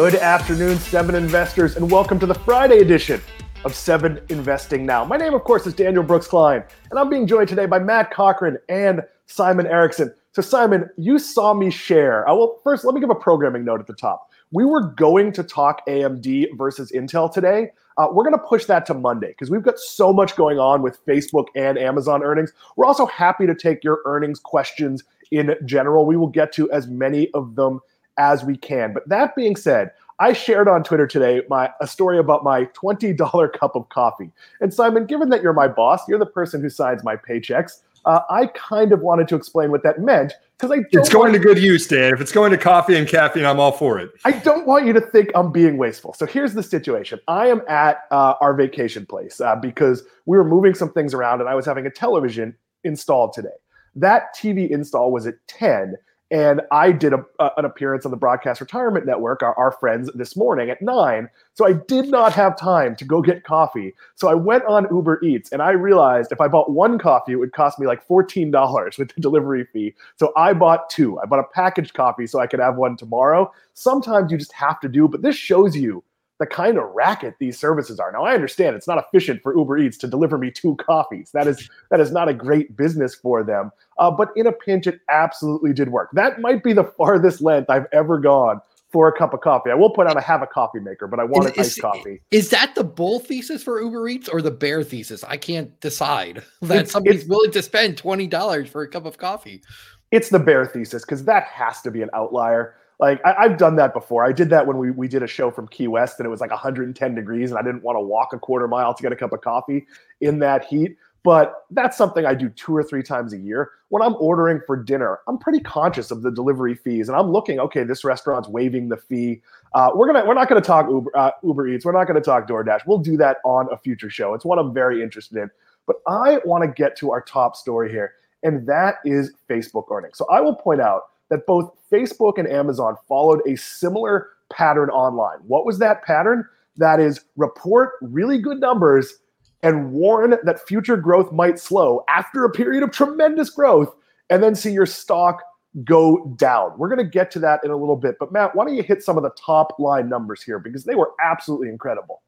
Good afternoon, Seven investors, and welcome to the Friday edition of Seven Investing Now. My name, of course, is Daniel Brooks Kline, and I'm being joined today by Matt Cochrane and Simon Erickson. So, Simon, you saw me share. I will first let me give a programming note at the top. We were going to talk AMD versus Intel today. Uh, we're going to push that to Monday because we've got so much going on with Facebook and Amazon earnings. We're also happy to take your earnings questions in general. We will get to as many of them as we can. But that being said, I shared on Twitter today my a story about my $20 cup of coffee. And Simon, given that you're my boss, you're the person who signs my paychecks. Uh, I kind of wanted to explain what that meant because I it's going to good use, Dan. If it's going to coffee and caffeine, I'm all for it. I don't want you to think I'm being wasteful. So here's the situation: I am at uh, our vacation place uh, because we were moving some things around, and I was having a television installed today. That TV install was at 10, and I did a, uh, an appearance on the Broadcast Retirement Network, our, our friends, this morning at nine. So I did not have time to go get coffee. So I went on Uber Eats and I realized if I bought one coffee, it would cost me like $14 with the delivery fee. So I bought two. I bought a packaged coffee so I could have one tomorrow. Sometimes you just have to do, but this shows you the kind of racket these services are. Now I understand it's not efficient for Uber Eats to deliver me two coffees. That is that is not a great business for them. Uh, but in a pinch, it absolutely did work. That might be the farthest length I've ever gone for a cup of coffee. I will put out I have a coffee maker, but I want is, an iced coffee. Is that the bull thesis for Uber Eats or the bear thesis? I can't decide that it's, somebody's it's, willing to spend twenty dollars for a cup of coffee. It's the bear thesis because that has to be an outlier. Like I, have done that before. I did that when we we did a show from Key West and it was like 110 degrees and I didn't want to walk a quarter mile to get a cup of coffee in that heat. But that's something I do two or three times a year. When I'm ordering for dinner, I'm pretty conscious of the delivery fees, and I'm looking. Okay, this restaurant's waiving the fee. Uh, we're gonna we're not gonna talk Uber uh, Uber Eats. We're not gonna talk DoorDash. We'll do that on a future show. It's one I'm very interested in. But I want to get to our top story here, and that is Facebook earnings. So I will point out that both Facebook and Amazon followed a similar pattern online. What was that pattern? That is report really good numbers and warn that future growth might slow after a period of tremendous growth and then see your stock go down. We're going to get to that in a little bit. But Matt, why don't you hit some of the top line numbers here because they were absolutely incredible.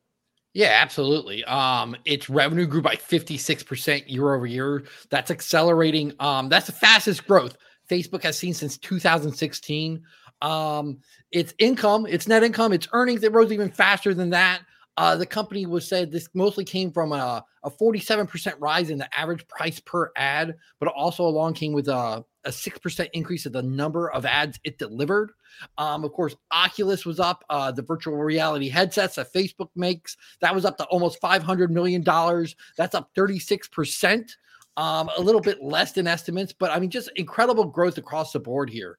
Yeah, absolutely. Um, its revenue grew by 56% year over year. That's accelerating. Um, that's the fastest growth Facebook has seen since 2016. Um, its income, its net income, its earnings, it rose even faster than that. Uh, the company was said this mostly came from a, a 47% rise in the average price per ad, but also along came with a, a 6% increase in the number of ads it delivered. Um, of course, Oculus was up, uh, the virtual reality headsets that Facebook makes, that was up to almost $500 million. That's up 36% um, a little bit less than estimates, but I mean, just incredible growth across the board here.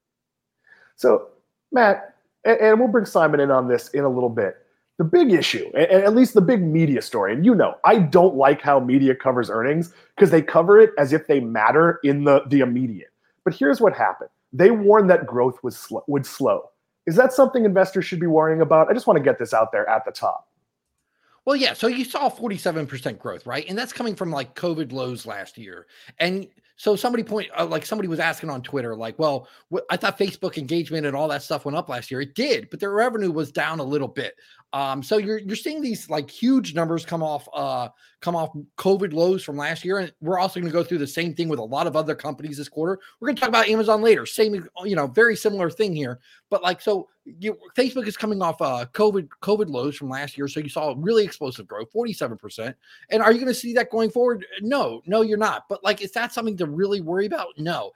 So, Matt, and, and we'll bring Simon in on this in a little bit. The big issue, and, at least the big media story, and you know, I don't like how media covers earnings because they cover it as if they matter in the the immediate. But here's what happened: they warned that growth was sl- would slow. Is that something investors should be worrying about? I just want to get this out there at the top. Well, yeah. So you saw 47% growth, right? And that's coming from like COVID lows last year. And so somebody point uh, like somebody was asking on Twitter, like, well, wh- I thought Facebook engagement and all that stuff went up last year. It did, but their revenue was down a little bit. Um, so you're you're seeing these like huge numbers come off uh come off COVID lows from last year, and we're also going to go through the same thing with a lot of other companies this quarter. We're going to talk about Amazon later. Same, you know, very similar thing here. But like, so you, Facebook is coming off uh COVID COVID lows from last year, so you saw really explosive growth, forty seven percent. And are you going to see that going forward? No, no, you're not. But like, is that something to really worry about? No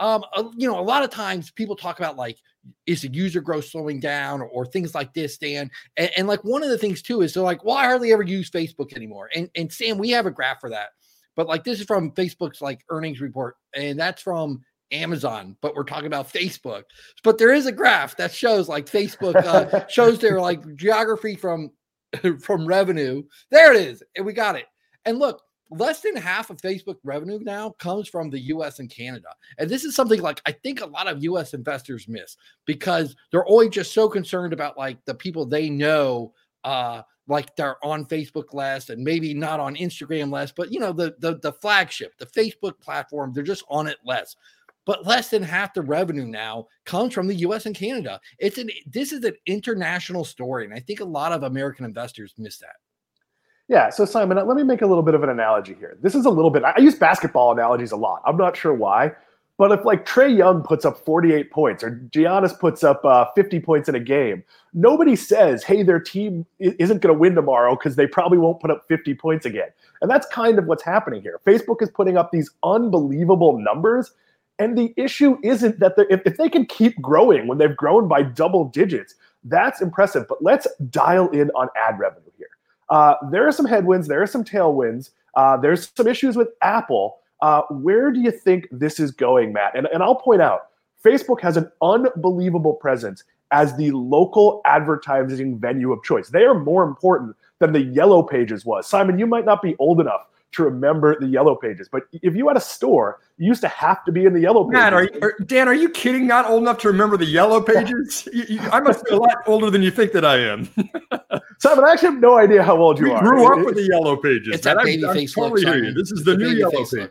um, you know, a lot of times people talk about like, is the user growth slowing down or, or things like this, Dan? And, and, like one of the things too is they're like, well, I hardly ever use Facebook anymore. And and Sam, we have a graph for that, but like this is from Facebook's like earnings report, and that's from Amazon, but we're talking about Facebook. But there is a graph that shows like Facebook uh, shows their like geography from from revenue. There it is, and we got it. And look, less than half of Facebook revenue now comes from the US and Canada. And this is something like I think a lot of US investors miss because they're always just so concerned about like the people they know uh like they're on Facebook less and maybe not on Instagram less, but you know the the the flagship, the Facebook platform, they're just on it less. But less than half the revenue now comes from the US and Canada. It's an this is an international story. And I think a lot of American investors miss that. Yeah. So, Simon, let me make a little bit of an analogy here. This is a little bit, I use basketball analogies a lot. I'm not sure why, but if like Trae Young puts up 48 points or Giannis puts up uh, 50 points in a game, nobody says, hey, their team isn't going to win tomorrow because they probably won't put up 50 points again. And that's kind of what's happening here. Facebook is putting up these unbelievable numbers. And the issue isn't that if, if they can keep growing when they've grown by double digits, that's impressive. But let's dial in on ad revenue here. Uh, there are some headwinds, there are some tailwinds, uh, there's some issues with Apple. Uh, where do you think this is going, Matt? And, and I'll point out Facebook has an unbelievable presence as the local advertising venue of choice. They are more important than the Yellow Pages was. Simon, you might not be old enough to remember the Yellow Pages, but if you had a store, you used to have to be in the Yellow Pages. Matt, are you, are, Dan, are you kidding? Not old enough to remember the Yellow Pages? you, you, I must be a lot older than you think that I am. Simon, I actually have no idea how old you we are. Grew up with the Yellow Pages. It's that baby face totally look, This is the new Yellow Page.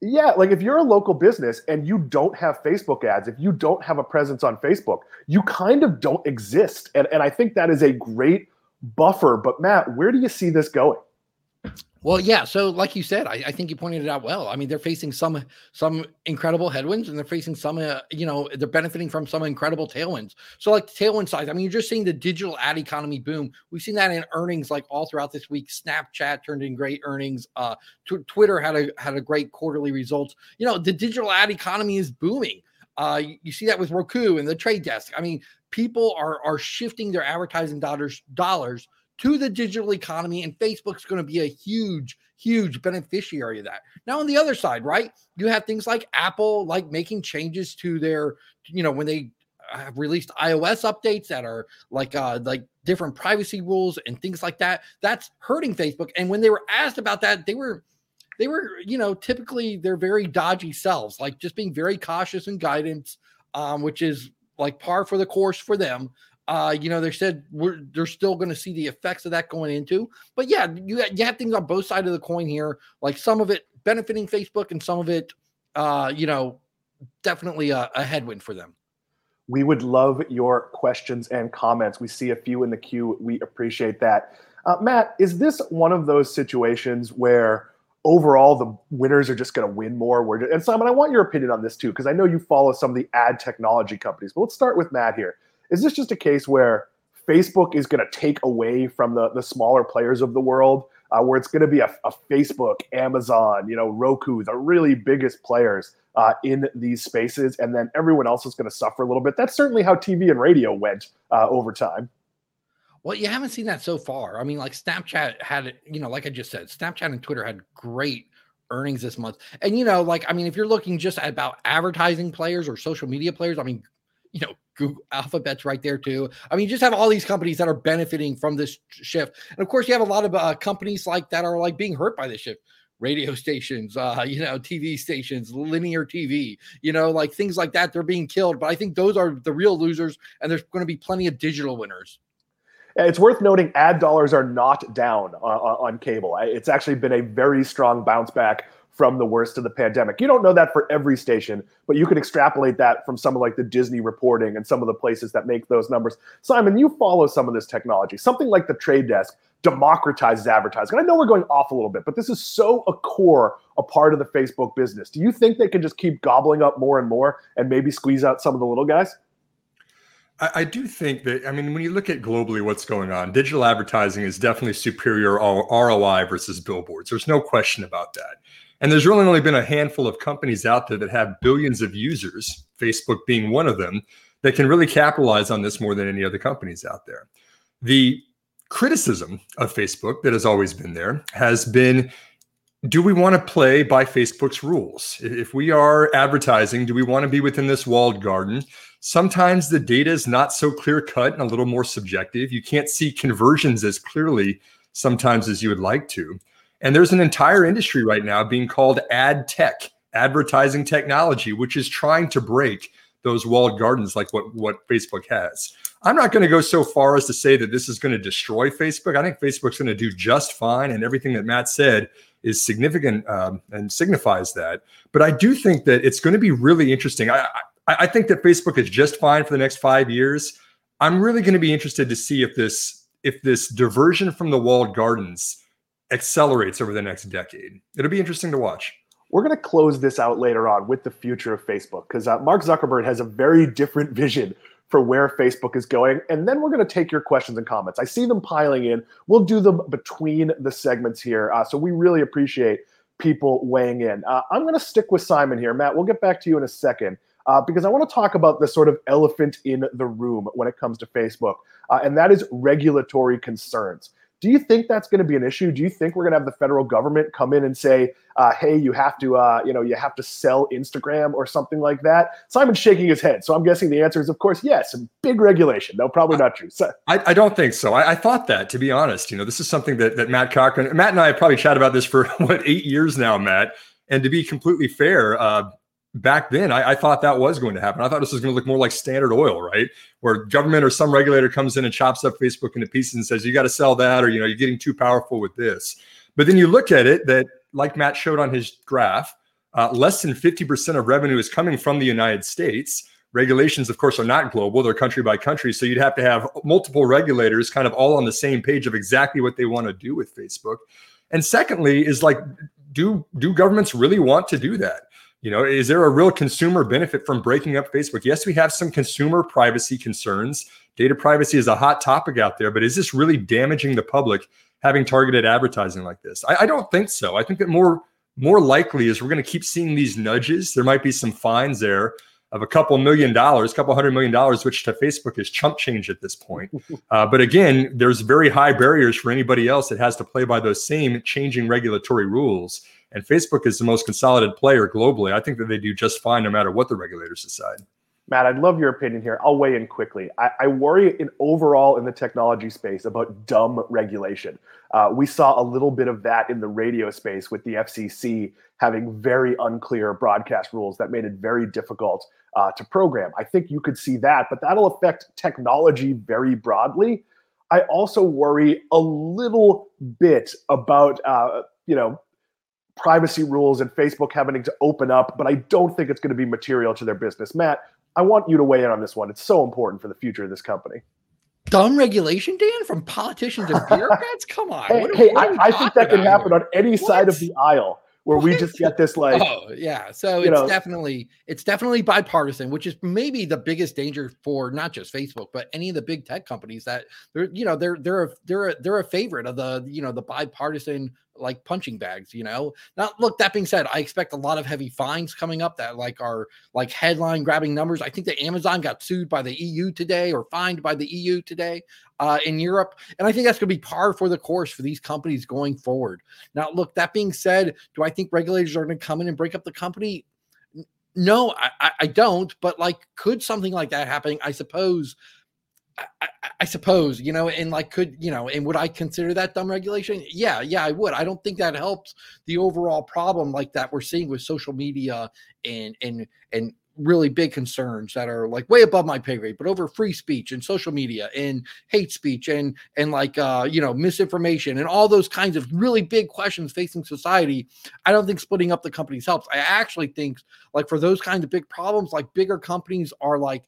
Yeah, like if you're a local business and you don't have Facebook ads, if you don't have a presence on Facebook, you kind of don't exist. And, and I think that is a great buffer. But Matt, where do you see this going? Well, yeah. So, like you said, I, I, think you pointed it out well. I mean, they're facing some some incredible headwinds, and they're facing some, uh, you know, they're benefiting from some incredible tailwinds. So, like the tailwind side, I mean, you're just seeing the digital ad economy boom. We've seen that in earnings, like all throughout this week. Snapchat turned in great earnings. Uh, Twitter had a had a great quarterly results. You know, the digital ad economy is booming. Uh, you, you see that with Roku and the Trade Desk. I mean, people are are shifting their advertising dollars dollars to the digital economy, and Facebook's going to be a huge, huge beneficiary of that. Now, on the other side, right, you have things like Apple, like making changes to their, you know, when they have released iOS updates that are like uh like different privacy rules and things like that. That's hurting Facebook. And when they were asked about that, they were they were, you know, typically they're very dodgy selves, like just being very cautious in guidance, um, which is like par for the course for them. Uh, you know, they said we're they're still going to see the effects of that going into, but yeah, you you have things on both sides of the coin here. Like some of it benefiting Facebook, and some of it, uh, you know, definitely a, a headwind for them. We would love your questions and comments. We see a few in the queue. We appreciate that. Uh, Matt, is this one of those situations where overall the winners are just going to win more? and Simon, I want your opinion on this too, because I know you follow some of the ad technology companies. But let's start with Matt here. Is this just a case where Facebook is going to take away from the, the smaller players of the world, uh, where it's going to be a, a, Facebook, Amazon, you know, Roku, the really biggest players uh, in these spaces, and then everyone else is going to suffer a little bit? That's certainly how TV and radio went uh, over time. Well, you haven't seen that so far. I mean, like Snapchat had, you know, like I just said, Snapchat and Twitter had great earnings this month. And you know, like I mean, if you're looking just about advertising players or social media players, I mean, you know, Google Alphabet's right there too. I mean, you just have all these companies that are benefiting from this shift, and of course, you have a lot of uh, companies like that are like being hurt by this shift. Radio stations, uh, you know, TV stations, linear TV, you know, like things like that. They're being killed, but I think those are the real losers, and there's going to be plenty of digital winners. It's worth noting ad dollars are not down on, on cable. It's actually been a very strong bounce back from the worst of the pandemic. You don't know that for every station, but you can extrapolate that from some of like the Disney reporting and some of the places that make those numbers. Simon, you follow some of this technology. Something like the trade desk democratizes advertising. And I know we're going off a little bit, but this is so a core a part of the Facebook business. Do you think they can just keep gobbling up more and more and maybe squeeze out some of the little guys? I, I do think that, I mean, when you look at globally what's going on, digital advertising is definitely superior ROI versus billboards. There's no question about that. And there's really only been a handful of companies out there that have billions of users, Facebook being one of them, that can really capitalize on this more than any other companies out there. The criticism of Facebook that has always been there has been do we want to play by Facebook's rules? If we are advertising, do we want to be within this walled garden? Sometimes the data is not so clear cut and a little more subjective. You can't see conversions as clearly sometimes as you would like to. And there's an entire industry right now being called ad tech, advertising technology, which is trying to break those walled gardens like what, what Facebook has. I'm not going to go so far as to say that this is going to destroy Facebook. I think Facebook's going to do just fine. And everything that Matt said is significant um, and signifies that. But I do think that it's going to be really interesting. I, I, I think that Facebook is just fine for the next five years. I'm really going to be interested to see if this if this diversion from the walled gardens accelerates over the next decade. It'll be interesting to watch. We're going to close this out later on with the future of Facebook because uh, Mark Zuckerberg has a very different vision for where Facebook is going. And then we're going to take your questions and comments. I see them piling in. We'll do them between the segments here. Uh, so we really appreciate people weighing in. Uh, I'm going to stick with Simon here. Matt, we'll get back to you in a second. Uh, because I want to talk about the sort of elephant in the room when it comes to Facebook, uh, and that is regulatory concerns. Do you think that's going to be an issue? Do you think we're going to have the federal government come in and say, uh, "Hey, you have to, uh, you know, you have to sell Instagram or something like that"? Simon's shaking his head, so I'm guessing the answer is, of course, yes. Big regulation. No, probably not true. So, I, I, don't think so. I, I, thought that, to be honest. You know, this is something that that Matt Cochrane, Matt and I have probably chatted about this for what eight years now, Matt. And to be completely fair, uh, back then I, I, thought that was going to happen. I thought this was going to look more like Standard Oil, right? Where government or some regulator comes in and chops up Facebook into pieces and says, you got to sell that, or you know, you're getting too powerful with this. But then you look at it that, like Matt showed on his graph, uh, less than 50% of revenue is coming from the United States. Regulations, of course, are not global, they're country by country. So you'd have to have multiple regulators kind of all on the same page of exactly what they want to do with Facebook. And secondly, is like, do do governments really want to do that? You know, is there a real consumer benefit from breaking up Facebook? Yes, we have some consumer privacy concerns. Data privacy is a hot topic out there, but is this really damaging the public having targeted advertising like this? I, I don't think so. I think that more more likely is we're going to keep seeing these nudges. There might be some fines there of a couple million dollars, a couple hundred million dollars, which to Facebook is chump change at this point. Uh, but again, there's very high barriers for anybody else that has to play by those same changing regulatory rules. And Facebook is the most consolidated player globally. I think that they do just fine no matter what the regulators decide. Matt, I'd love your opinion here. I'll weigh in quickly. I, I worry in overall in the technology space about dumb regulation. Uh, we saw a little bit of that in the radio space with the FCC having very unclear broadcast rules that made it very difficult uh, to program. I think you could see that, but that'll affect technology very broadly. I also worry a little bit about uh, you know privacy rules and Facebook having to open up, but I don't think it's going to be material to their business. Matt, I want you to weigh in on this one. It's so important for the future of this company. Dumb regulation, Dan, from politicians and bureaucrats? Come on. Hey, hey I, I, think that can happen here? on any what? side of the aisle where what? we just get this like oh yeah so it's know, definitely it's definitely bipartisan which is maybe the biggest danger for not just facebook but any of the big tech companies that they're you know they're they're a, they're a, they're a favorite of the you know the bipartisan like punching bags, you know. Now, look, that being said, I expect a lot of heavy fines coming up that like are like headline grabbing numbers. I think that Amazon got sued by the EU today or fined by the EU today uh, in Europe. And I think that's going to be par for the course for these companies going forward. Now, look, that being said, do I think regulators are going to come in and break up the company? No, I, I don't. But like, could something like that happen? I suppose I, I, suppose, you know, and like, could, you know, and would I consider that dumb regulation? Yeah, yeah, I would. I don't think that helps the overall problem like that we're seeing with social media and, and, and, really big concerns that are like way above my pay grade but over free speech and social media and hate speech and and like uh you know misinformation and all those kinds of really big questions facing society i don't think splitting up the companies helps i actually think like for those kinds of big problems like bigger companies are like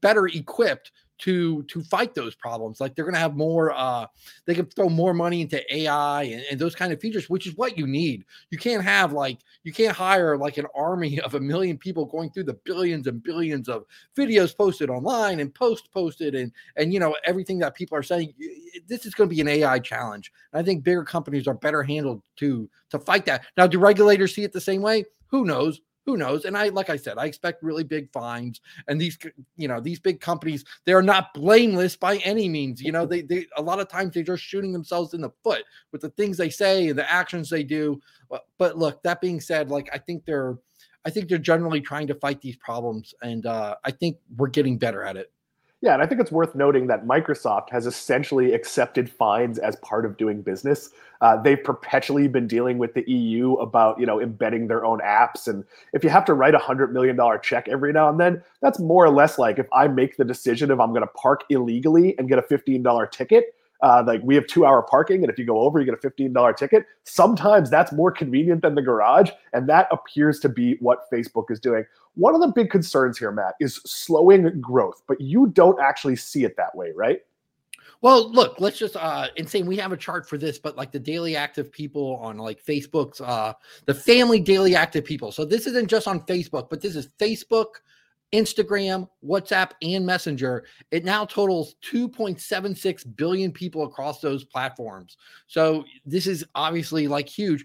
better equipped to to fight those problems. Like they're going to have more uh they can throw more money into ai and, and, those kind of features which is what you need. You can't have like you can't hire like an army of a million people going through the billions and billions of videos posted online and post posted and and you know everything that people are saying. This is going to be an ai challenge. And i think bigger companies are better handled to to fight that. Now do regulators see it the same way? Who knows who knows? And i like i said i expect really big fines and these you know these big companies they are not blameless by any means you know? They, they a lot of times they're just shooting themselves in the foot with the things they say and the actions they do. But, but look that being said like i think they're i think they're generally trying to fight these problems and uh, i think we're getting better at it yeah, and I think it's worth noting that Microsoft has essentially accepted fines as part of doing business. Uh, they've perpetually been dealing with the EU about you know embedding their own apps, and if you have to write a hundred million dollar check every now and then, that's more or less like if I make the decision if I'm going to park illegally and get a fifteen dollar ticket. Uh, like we have two hour parking, and if you go over, you get a fifteen dollar ticket. Sometimes that's more convenient than the garage, and that appears to be what Facebook is doing. One of the big concerns here, Matt, is slowing growth, but you don't actually see it that way, right? Well, look, let's just uh insane. We have a chart for this, but like the daily active people on like Facebook's uh the family daily active people. So this isn't just on Facebook, but this is Facebook, Instagram, WhatsApp, and Messenger. It now totals 2.76 billion people across those platforms. So this is obviously like huge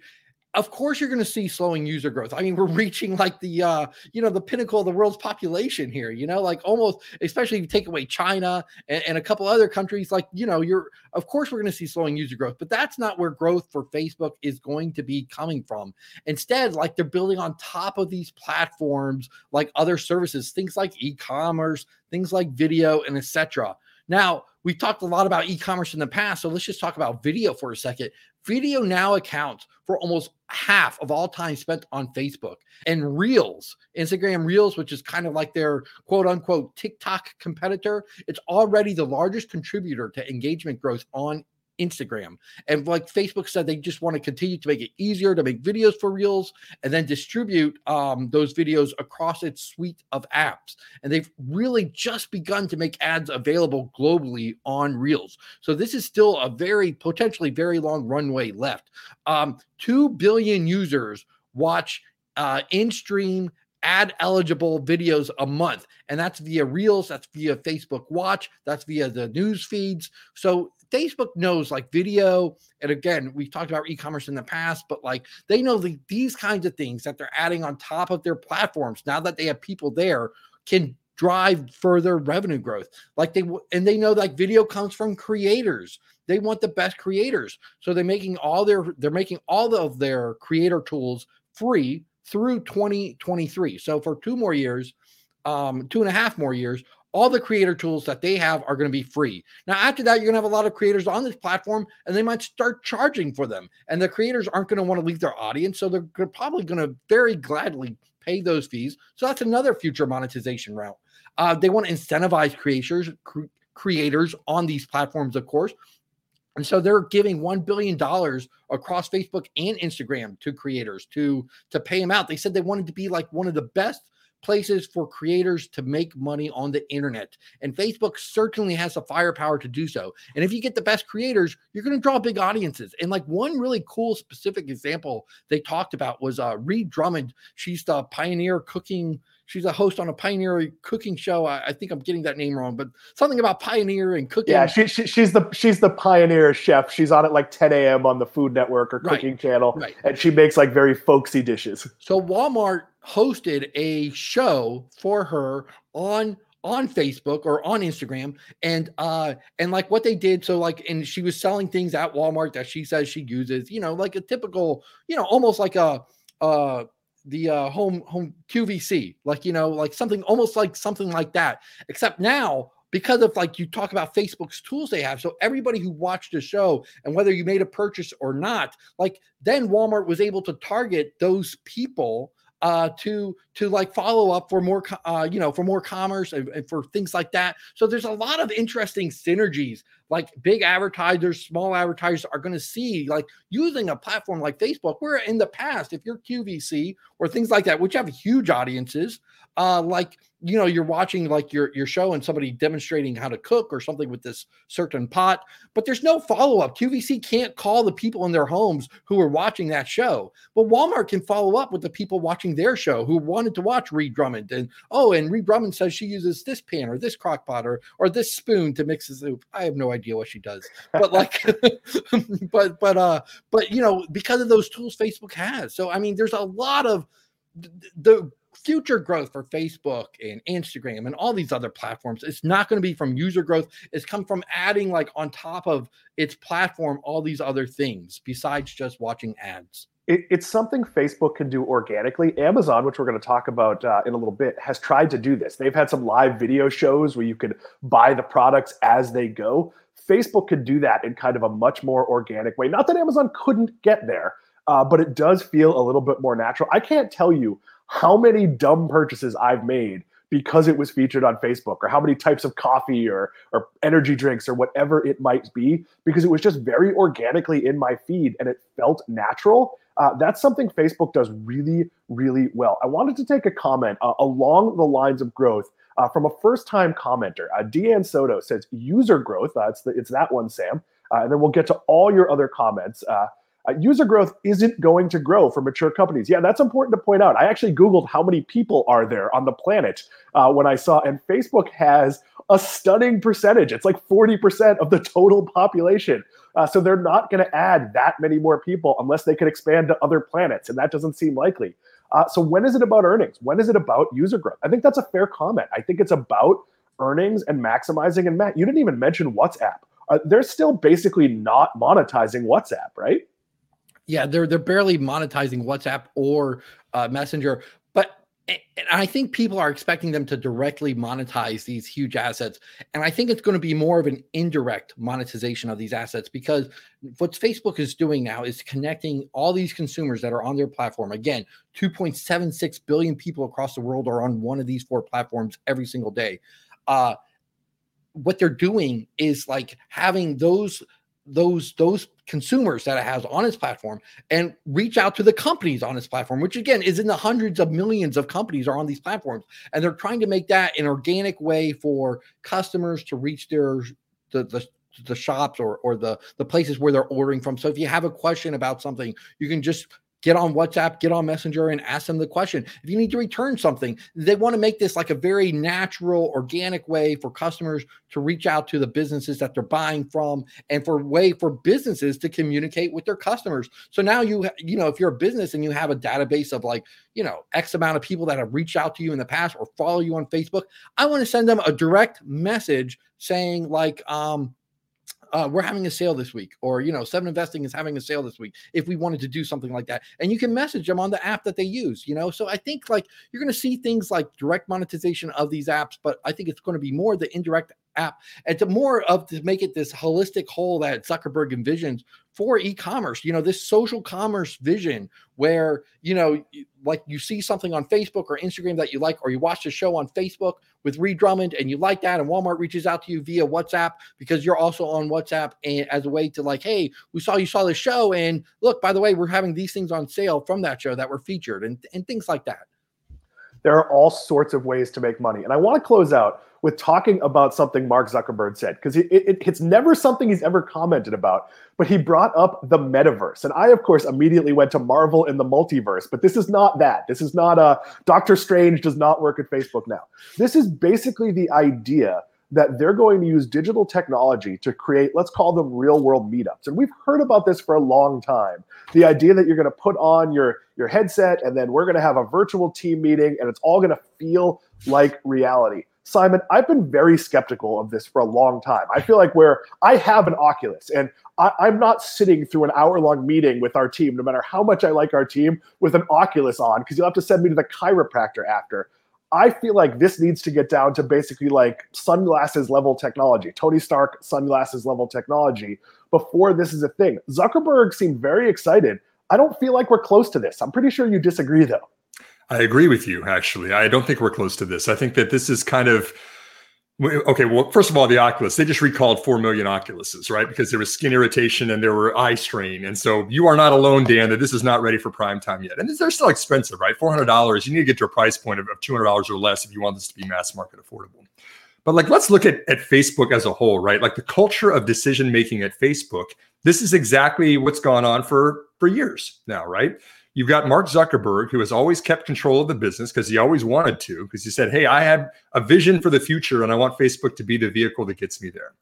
of course you're going to see slowing user growth. I mean we're reaching like the uh you know the pinnacle of the world's population here you know like almost especially if you take away china and, and a couple other countries like you know you're of course we're going to see slowing user growth but that's not where growth for facebook is going to be coming from. Instead like they're building on top of these platforms like other services things like e-commerce things like video and etc now we talked a lot about e-commerce in the past so let's just talk about video for a second. Video now accounts for almost half of all time spent on Facebook and Reels, Instagram Reels, which is kind of like their quote unquote TikTok competitor. It's already the largest contributor to engagement growth on Instagram. And like Facebook said, they just want to continue to make it easier to make videos for Reels and then distribute um, those videos across its suite of apps. And they've really just begun to make ads available globally on Reels. So this is still a very potentially very long runway left. Um, 2 billion users watch uh, in stream ad eligible videos a month and that's via reels that's via facebook watch that's via the news feeds so Facebook knows like video, and again, we've talked about e-commerce in the past, but like they know the, these kinds of things that they're adding on top of their platforms now that they have people there can drive further revenue growth. Like they and they know like video comes from creators. They want the best creators, so they're making all their they're making all of their creator tools free through 2023. So for two more years, um, two and a half more years, all the creator tools that they have are going to be free. Now, after that, you're going to have a lot of creators on this platform and they might start charging for them. And the creators aren't going to want to leave their audience. So they're probably going to very gladly pay those fees. So that's another future monetization route. Uh, they want to incentivize creators, cre- creators on these platforms, of course. And so they're giving $1 billion across Facebook and Instagram to creators to, to pay them out. They said they wanted to be like one of the best places for creators to make money on the internet. And Facebook certainly has the firepower to do so. And if you get the best creators, you're going to draw big audiences. And like one really cool specific example they talked about was uh, Ree Drummond. She's the pioneer cooking. She's a host on a pioneer cooking show. I, I, think I'm getting that name wrong, but something about pioneer and cooking. Yeah, she, she, she's the she's the pioneer chef. She's on at like 10 a.m. on the Food Network or Cooking right, Channel, right. and she makes like very folksy dishes. So Walmart hosted a show for her on on Facebook or on Instagram and uh and like what they did so like and she was selling things at Walmart that she says she uses you know like a typical you know almost like a uh the uh home home QVC like you know like something almost like something like that except now because of like you talk about Facebook's tools they have. So everybody who watched the show and whether you made a purchase or not, like then Walmart was able to target those people uh, to to like follow up for more uh, you know for more commerce and, and, for things like that. So there's a lot of interesting synergies. Like big advertisers small advertisers are going to see like using a platform like facebook where in the past if you're qvc or things like that which have huge audiences uh, like you know you're watching like your your show and somebody demonstrating how to cook or something with this certain pot but there's no follow-up. Qvc can't call the people in their homes who are watching that show but walmart can follow up with the people watching their show who wanted to watch Ree Drummond and oh and Ree Drummond says she uses this pan or this crock pot or, or this spoon to mix the soup i have no idea what she does but like but but uh but you know because of those tools facebook has so i mean there's a lot of the future growth for Facebook and Instagram and all these other platforms, it's not going to be from user growth. It's come from adding like on top of its platform all these other things besides just watching ads. It, it's something Facebook can do organically. Amazon, which we're going to talk about uh, in a little bit, has tried to do this. They've had some live video shows where you could buy the products as they go. Facebook could do that in kind of a much more organic way. Not that Amazon couldn't get there, uh, but it does feel a little bit more natural. I can't tell you how many dumb purchases I've made because it was featured on Facebook, or how many types of coffee or or energy drinks or whatever it might be, because it was just very organically in my feed and it felt natural. Uh, that's something Facebook does really, really well. I wanted to take a comment uh, along the lines of growth uh, from a first-time commenter. Uh, Deanne Soto says user growth. Uh, it's the, it's that one, Sam. Uh, and then we'll get to all your other comments. Uh, user growth isn't going to grow for mature companies. Yeah, that's important to point out. I actually Googled how many people are there on the planet when I saw, and Facebook has a stunning percentage. It's like 40% of the total population. Uh, so they're not going to add that many more people unless they can expand to other planets. And that doesn't seem likely. Uh, so when is it about earnings? When is it about user growth? I think that's a fair comment. I think it's about earnings and maximizing. And Matt, you didn't even mention WhatsApp. Uh, they're still basically not monetizing WhatsApp, right? Yeah, they're they're barely monetizing WhatsApp or uh, Messenger, and I think people are expecting them to directly monetize these huge assets, and I think it's going to be more of an indirect monetization of these assets because what Facebook is doing now is connecting all these consumers that are on their platform. Again, 2.76 billion people across the world are on one of these four platforms every single day. Uh, what they're doing is like having those those those consumers that it has on its platform and reach out to the companies on its platform which again is in the hundreds of millions of companies are on these platforms. And they're trying to make that an organic way for customers to reach their the, the the shops or or the the places where they're ordering from. So if you have a question about something you can just get on WhatsApp, get on Messenger, and ask them the question. If you need to return something, they want to make this like a very natural, organic way for customers to reach out to the businesses that they're buying from, and for way for businesses to communicate with their customers. So now you, you know, if you're a business and you have a database of like, you know, X amount of people that have reached out to you in the past or follow you on Facebook, I want to send them a direct message saying like, um, uh, we're having a sale this week, or you know, Seven Investing is having a sale this week. If we wanted to do something like that, and you can message them on the app that they use, you know. So I think like you're going to see things like direct monetization of these apps, but I think it's going to be more the indirect app and to more of to make it this holistic whole that Zuckerberg envisions for e-commerce you know this social commerce vision where you know like you see something on facebook or instagram that you like or you watch a show on facebook with Ree Drummond and you like that and Walmart reaches out to you via WhatsApp because you're also on WhatsApp and as a way to like hey we saw you saw the show and look by the way we're having these things on sale from that show that were featured and, and things like that. There are all sorts of ways to make money and i want to close out with talking about something Mark Zuckerberg said because it, it, it's never something he's ever commented about. But he brought up the metaverse, and I, of course, immediately went to Marvel in the multiverse. But this is not that. This is not a Doctor Strange does not work at Facebook now. This is basically the idea that they're going to use digital technology to create, let's call them real world meetups. And we've heard about this for a long time. The idea that you're going to put on your, your headset and then we're going to have a virtual team meeting and it's all going to feel like reality. Simon, I've been very skeptical of this for a long time. I feel like where I have an Oculus and I, am not sitting through an hour long meeting with our team, no matter how much I like our team, with an Oculus on, because you'll have to send me to the chiropractor after. I feel like this needs to get down to basically like sunglasses level technology, Tony Stark sunglasses level technology before this is a thing. Zuckerberg seemed very excited. I don't feel like we're close to this. I'm pretty sure you disagree though. I agree with you, actually. I don't think we're close to this. I think that this is kind of okay. Well, first of all, the Oculus, they just recalled 4 million Oculuses, right? Because there was skin irritation and there were eye strain. And so you are not alone, Dan, that this is not ready for prime time yet. And they're still expensive, right? $400, you need to get to a price point of, of $200 or less if you want this to be mass market affordable. But like, let's look at, at Facebook as a whole, right? Like the culture of decision making at Facebook, this is exactly what's gone on for, for years now, right? You've got Mark Zuckerberg, who has always kept control of the business because he always wanted to, because he said, Hey, I have a vision for the future and I want Facebook to be the vehicle that gets me there.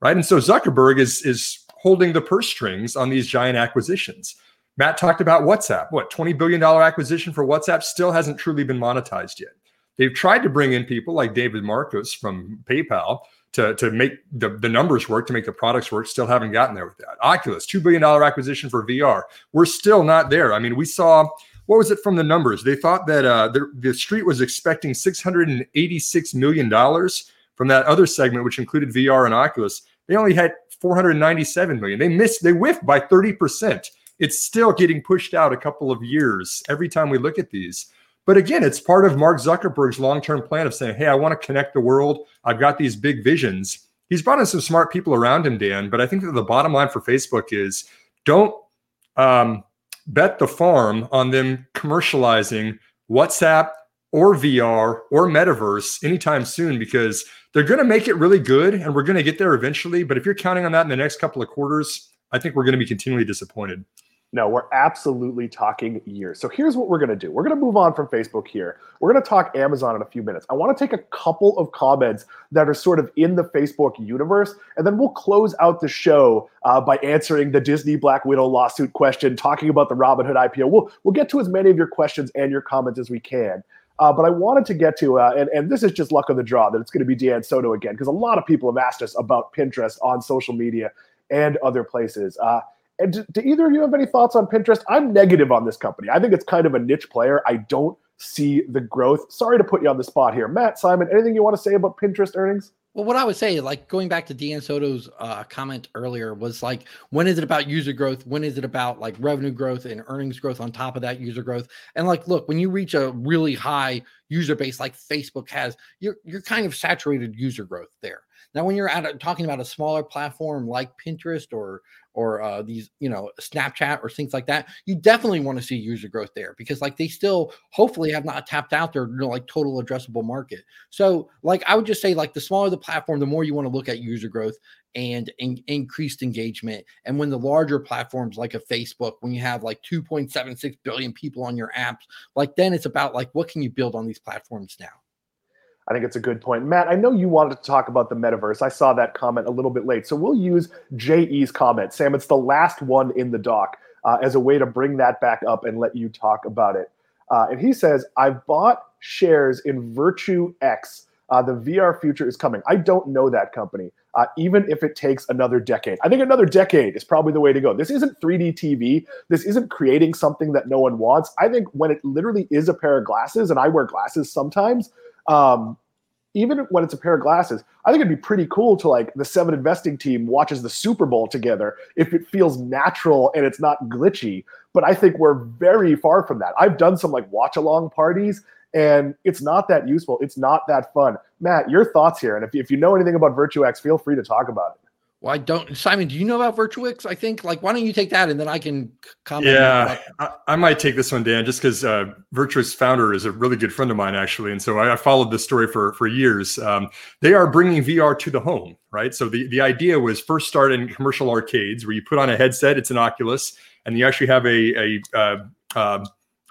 Right. And so Zuckerberg is, is holding the purse strings on these giant acquisitions. Matt talked about WhatsApp. What, $20 billion acquisition for WhatsApp still hasn't truly been monetized yet. They've tried to bring in people like David Marcus from PayPal to, to make the, the numbers work, to make the products work, still haven't gotten there with that. Oculus, $2 billion acquisition for VR. We're still not there. I mean, we saw, what was it from the numbers? They thought that uh, the, the street was expecting $686 million from that other segment, which included VR and Oculus. They only had 497 million. They missed, they whiffed by 30%. It's still getting pushed out a couple of years every time we look at these. But again, it's part of Mark Zuckerberg's long term plan of saying, hey, I want to connect the world. I've got these big visions. He's brought in some smart people around him, Dan. But I think that the bottom line for Facebook is don't um, bet the farm on them commercializing WhatsApp or VR or metaverse anytime soon because they're going to make it really good and we're going to get there eventually. But if you're counting on that in the next couple of quarters, I think we're going to be continually disappointed. No, we're absolutely talking years. So here's what we're going to do. We're going to move on from Facebook here. We're going to talk Amazon in a few minutes. I want to take a couple of comments that are sort of in the Facebook universe, and then we'll close out the show uh, by answering the Disney Black Widow lawsuit question, talking about the Robinhood IPO. We'll we'll get to as many of your questions and your comments as we can. Uh, but I wanted to get to, uh, and, and this is just luck of the draw that it's going to be Dan Soto again, because a lot of people have asked us about Pinterest on social media and other places. Uh, and do, do, either of you have any thoughts on Pinterest? I'm negative on this company. I think it's kind of a niche player. I don't see the growth. Sorry to put you on the spot here. Matt, Simon, anything you want to say about Pinterest earnings? Well, what I would say, like going back to Dan Soto's uh, comment earlier, was like, when is it about user growth? When is it about like revenue growth and earnings growth on top of that user growth? And like, look, when you reach a really high user base like Facebook has, you're you're kind of saturated user growth there. Now, when you're at a, talking about a smaller platform like Pinterest or or uh, these, you know, Snapchat or things like that, you definitely want to see user growth there because like they still hopefully have not tapped out their you know, like total addressable market. So like I would just say like the smaller the platform, the more you want to look at user growth and in, increased engagement. And when the larger platforms like a Facebook, when you have like 2.76 billion people on your apps, like then it's about like what can you build on these platforms now? I think it's a good point. Matt, I know you wanted to talk about the metaverse. I saw that comment a little bit late. So we'll use JE's comment. Sam, it's the last one in the doc uh, as a way to bring that back up and let you talk about it. Uh, and he says, I've bought shares in Virtuix. Uh, the VR future is coming. I don't know that company, uh, even if it takes another decade. I think another decade is probably the way to go. This isn't 3D TV. This isn't creating something that no one wants. I think when it literally is a pair of glasses, and I wear glasses sometimes, um, even when it's a pair of glasses, I think it'd be pretty cool to like the seven investing team watches the Super Bowl together if it feels natural and it's not glitchy. But I think we're very far from that. I've done some like watch along parties and it's not that useful. It's not that fun. Matt, your thoughts here. And if, if you know anything about Virtuix, feel free to talk about it. I don't. Simon, do you know about Virtuix? I think like why don't you take that and then I can comment. Yeah, I, I, might take this one, Dan, just because uh, Virtuix founder is a really good friend of mine, actually, and so I, I followed this story for for years. Um, they are bringing VR to the home, right? So the the idea was first start in commercial arcades where you put on a headset, it's an Oculus, and you actually have a a uh, uh,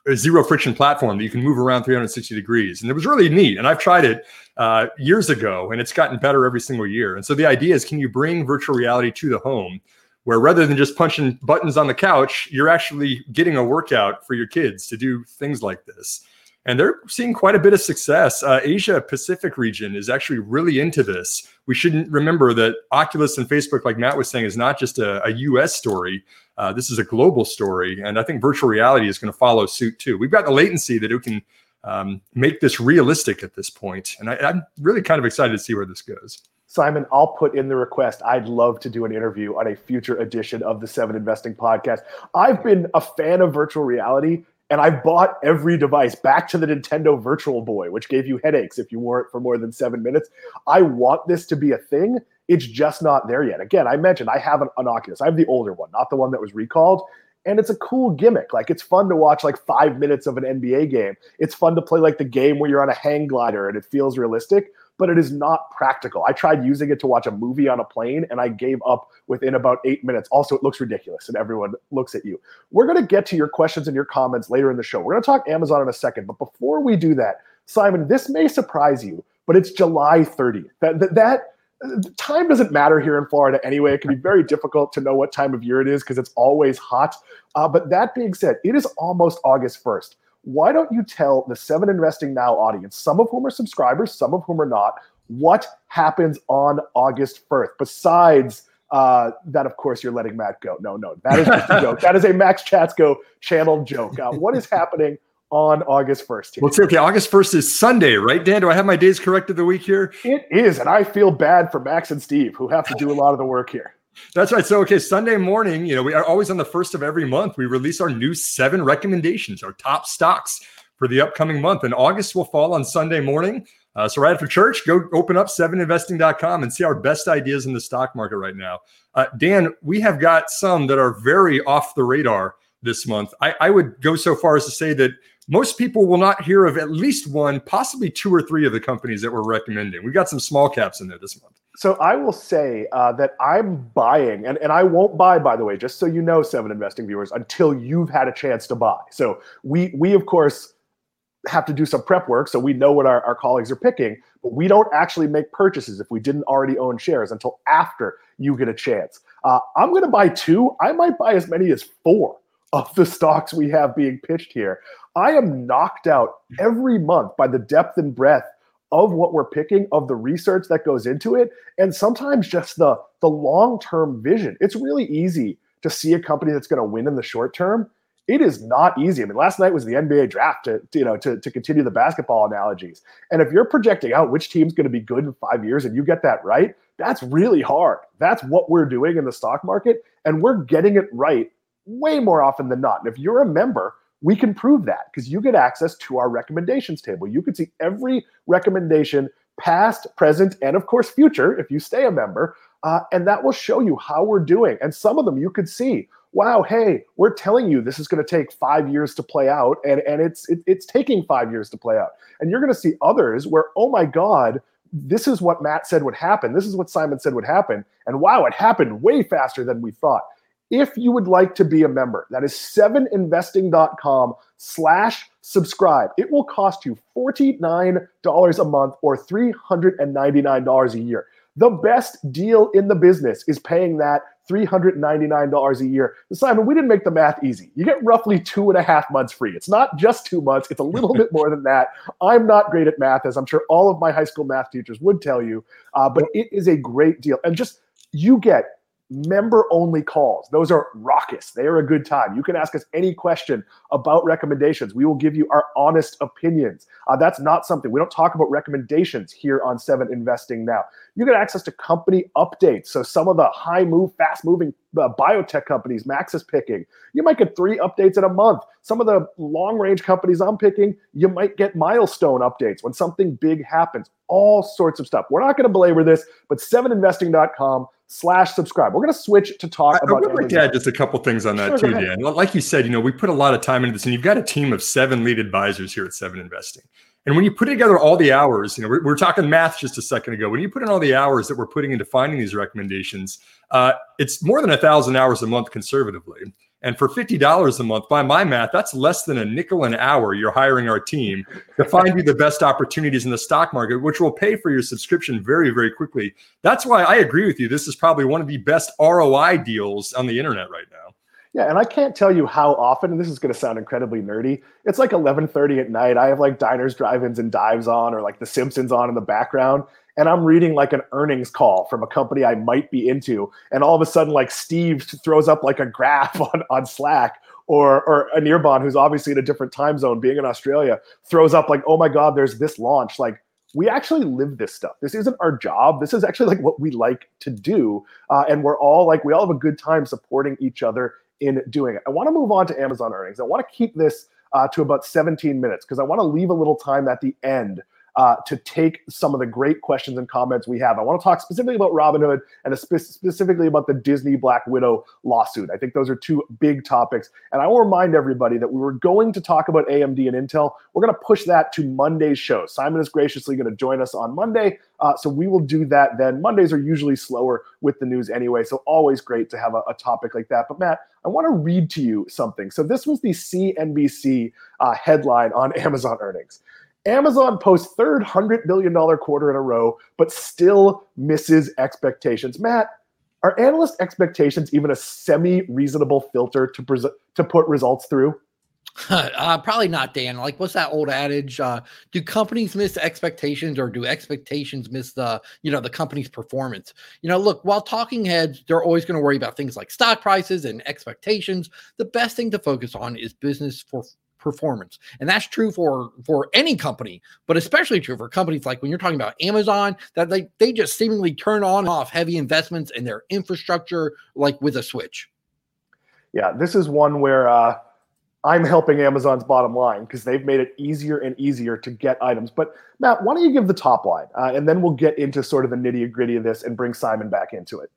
a zero friction platform that you can move around 360 degrees. And it was really neat. And I've tried it uh, years ago and it's gotten better every single year. And so the idea is can you bring virtual reality to the home where rather than just punching buttons on the couch, you're actually getting a workout for your kids to do things like this. And they're seeing quite a bit of success. Uh, Asia Pacific region is actually really into this. We shouldn't remember that Oculus and Facebook, like Matt was saying, is not just a, a US story. Uh, this is a global story, and I think virtual reality is going to follow suit too. We've got the latency that it can um, make this realistic at this point, and I, I'm really kind of excited to see where this goes. Simon, I'll put in the request. I'd love to do an interview on a future edition of the Seven Investing Podcast. I've been a fan of virtual reality and I've bought every device back to the Nintendo Virtual Boy, which gave you headaches if you wore it for more than seven minutes. I want this to be a thing. It's just not there yet. Again, I mentioned I have an, an Oculus. I have the older one, not the one that was recalled. And it's a cool gimmick. Like it's fun to watch like five minutes of an NBA game. It's fun to play like the game where you're on a hang glider and it feels realistic, but it is not practical. I tried using it to watch a movie on a plane and I gave up within about eight minutes. Also, it looks ridiculous and everyone looks at you. We're going to get to your questions and your comments later in the show. We're going to talk Amazon in a second. But before we do that, Simon, this may surprise you, but it's July 30th. That, that, that time doesn't matter here in Florida anyway. It can be very difficult to know what time of year it is because it's always hot. Uh, but that being said, it is almost August 1st. Why don't you tell the Seven Investing Now audience, some of whom are subscribers, some of whom are not, what happens on August 1st besides uh, that, of course, you're letting Matt go. No, no, that is just a joke. That is a Max Chatsko channel joke. Uh, what is happening on August 1st. Here. Well, okay. August 1st is Sunday, right, Dan? Do I have my days corrected the week here? It is. And I feel bad for Max and Steve, who have to do a lot of the work here. That's right. So, okay, Sunday morning, you know, we are always on the first of every month. We release our new seven recommendations, our top stocks for the upcoming month. And August will fall on Sunday morning. Uh, so right after church, go open up 7investing.com and see our best ideas in the stock market right now. Uh, Dan, we have got some that are very off the radar this month. I, I would go so far as to say that most people will not hear of at least one, possibly two or three of the companies that we're recommending. We've got some small caps in there this month. So I will say uh, that I'm buying, and, and I won't buy, by the way, just so you know, seven investing viewers, until you've had a chance to buy. So we we of course have to do some prep work, so we know what our, our colleagues are picking, but we don't actually make purchases if we didn't already own shares until after you get a chance. Uh, I'm going to buy two. I might buy as many as four of the stocks we have being pitched here. I am knocked out every month by the depth and breadth of what we're picking, of the research that goes into it, and sometimes just the the long term vision. It's really easy to see a company that's going to win in the short term. It is not easy. I mean, last night was the NBA draft to, to you know to, to continue the basketball analogies. And if you're projecting out which team's going to be good in five years and you get that right, that's really hard. That's what we're doing in the stock market, and we're getting it right way more often than not. And if you're a member, we can prove that because you get access to our recommendations table. You can see every recommendation, past, present, and of course, future, if you stay a member. Uh, and that will show you how we're doing. And some of them you could see, wow, hey, we're telling you this is going to take five years to play out, and, and it's it, it's taking five years to play out. And you're going to see others where, oh my God, this is what Matt said would happen. This is what Simon said would happen. And wow, it happened way faster than we thought if you would like to be a member, that is 7investing.com slash subscribe. It will cost you $49 a month or $399 a year. The best deal in the business is paying that $399 a year. Simon, we didn't make the math easy. You get roughly two and a half months free. It's not just two months, it's a little bit more than that. I'm not great at math, as I'm sure all of my high school math teachers would tell you, uh, but it is a great deal. And just you get member only calls. Those are raucous. They are a good time. You can ask us any question about recommendations. We will give you our honest opinions. Uh, that's not something we don't talk about recommendations here on Seven Investing Now. You get access to company updates. So some of the high move, fast moving uh, biotech companies Max is picking, you might get three updates in a month. Some of the long range companies I'm picking, you might get milestone updates when something big happens. All sorts of stuff. We're not going to belabor this, but seveninvesting.com slash subscribe. We're going to switch to talk I, about. I would like to add just a couple things on that sure, too, Dan. Like you said, you know, we put a lot of time into this, and you've got a team of seven lead advisors here at Seven Investing. And when you put together all the hours, you know, we're, we're, talking math just a second ago. When you put in all the hours that we're putting into finding these recommendations, uh, it's more than a thousand hours a month conservatively. And for $50 a month, by my math, that's less than a nickel an hour you're hiring our team to find you the best opportunities in the stock market, which will pay for your subscription very, very quickly. That's why I agree with you. This is probably one of the best ROI deals on the internet right now. Yeah, and I can't tell you how often, and this is going to sound incredibly nerdy. It's like 11:30 at night. I have like diners, drive-ins, and dives on, or like The Simpsons on in the background, and I'm reading like an earnings call from a company I might be into, and all of a sudden, like Steve throws up like a graph on, on Slack, or or a Anirban, who's obviously in a different time zone, being in Australia, throws up like, oh my God, there's this launch. Like we actually live this stuff. This isn't our job. This is actually like what we like to do, uh, and we're all like we all have a good time supporting each other in doing it. I want to move on to Amazon earnings. I want to keep this uh, to about 17 minutes because I want to leave a little time at the end uh, to take some of the great questions and comments we have. I want to talk specifically about Robinhood and spe- specifically about the Disney Black Widow lawsuit. I think those are two big topics. And I will remind everybody that we were going to talk about AMD and Intel. We're going to push that to Monday's show. Simon is graciously going to join us on Monday. Uh, so we will do that then. Mondays are usually slower with the news anyway. So always great to have a, a topic like that. But Matt, I want to read to you something. So this was the CNBC uh, headline on Amazon earnings. Amazon posts third $100 billion quarter in a row, but still misses expectations. Matt, are analyst expectations even a semi reasonable filter to, pres- to put results through? uh, probably not, Dan. Like, what's that old adage? Uh, do companies miss expectations, or do expectations miss the, you know, the company's performance? You know, look, while talking heads, they're always going to worry about things like stock prices and expectations. The best thing to focus on is business for performance. And that's true for for any company, but especially true for companies like when you're talking about Amazon that they they just seemingly turn on off heavy investments in their infrastructure like with a switch. Yeah, this is one where uh I'm helping Amazon's bottom line because they've made it easier and easier to get items. But Matt, why don't you give the top line, uh, and then we'll get into sort of the nitty gritty of this and bring Simon back into it.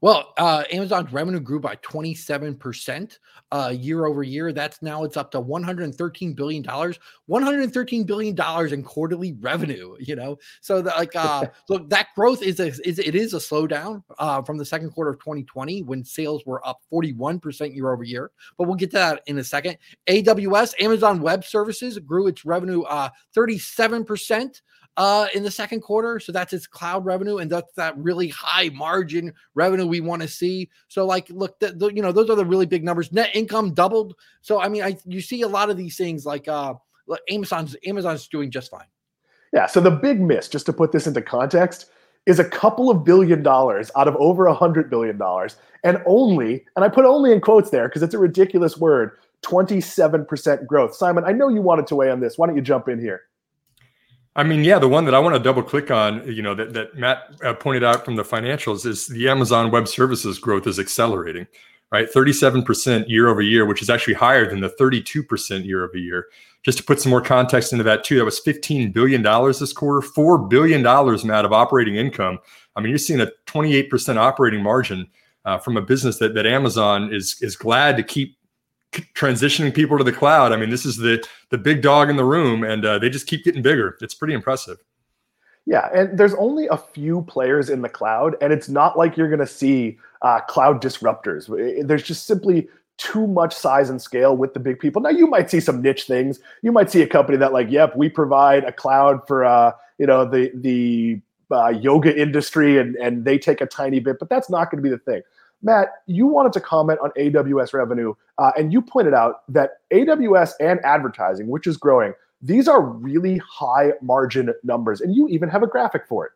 Well, uh, Amazon's revenue grew by 27% uh, year over year. That's now it's up to 113 billion dollars, 113 billion dollars in quarterly revenue. You know, so that like uh, look, that growth is a is it is a slowdown uh, from the second quarter of 2020 when sales were up 41% year over year. But we'll get to that in a second. AWS, Amazon Web Services, grew its revenue uh, 37% uh, in the second quarter. So that's its cloud revenue, and that's that really high margin revenue we want to see. So, like, look, the, the, you know, those are the really big numbers. Net income doubled. So, I mean, I you see a lot of these things like uh, Amazon's Amazon's doing just fine. Yeah. So the big miss, just to put this into context, is a couple of billion dollars out of over a hundred billion dollars, and only, and I put only in quotes there because it's a ridiculous word. 27% growth. Simon, I know you wanted to weigh on this. Why don't you jump in here? I mean, yeah, the one that I want to double click on, you know, that, that Matt uh, pointed out from the financials is the Amazon Web Services growth is accelerating, right? 37% year over year, which is actually higher than the 32% year over year. Just to put some more context into that, too, that was $15 billion this quarter, $4 billion, Matt, of operating income. I mean, you're seeing a 28% operating margin uh, from a business that, that Amazon is, is glad to keep transitioning people to the cloud. I mean, this is the the big dog in the room, and uh, they just keep getting bigger. It's pretty impressive. Yeah, and there's only a few players in the cloud, and it's not like you're going to see uh, cloud disruptors. There's just simply too much size and scale with the big people. Now you might see some niche things. You might see a company that like, yep, we provide a cloud for uh, you know the the uh, yoga industry, and and they take a tiny bit, but that's not going to be the thing. Matt, you wanted to comment on AWS revenue, uh, and you pointed out that AWS and advertising, which is growing, these are really high margin numbers, and you even have a graphic for it.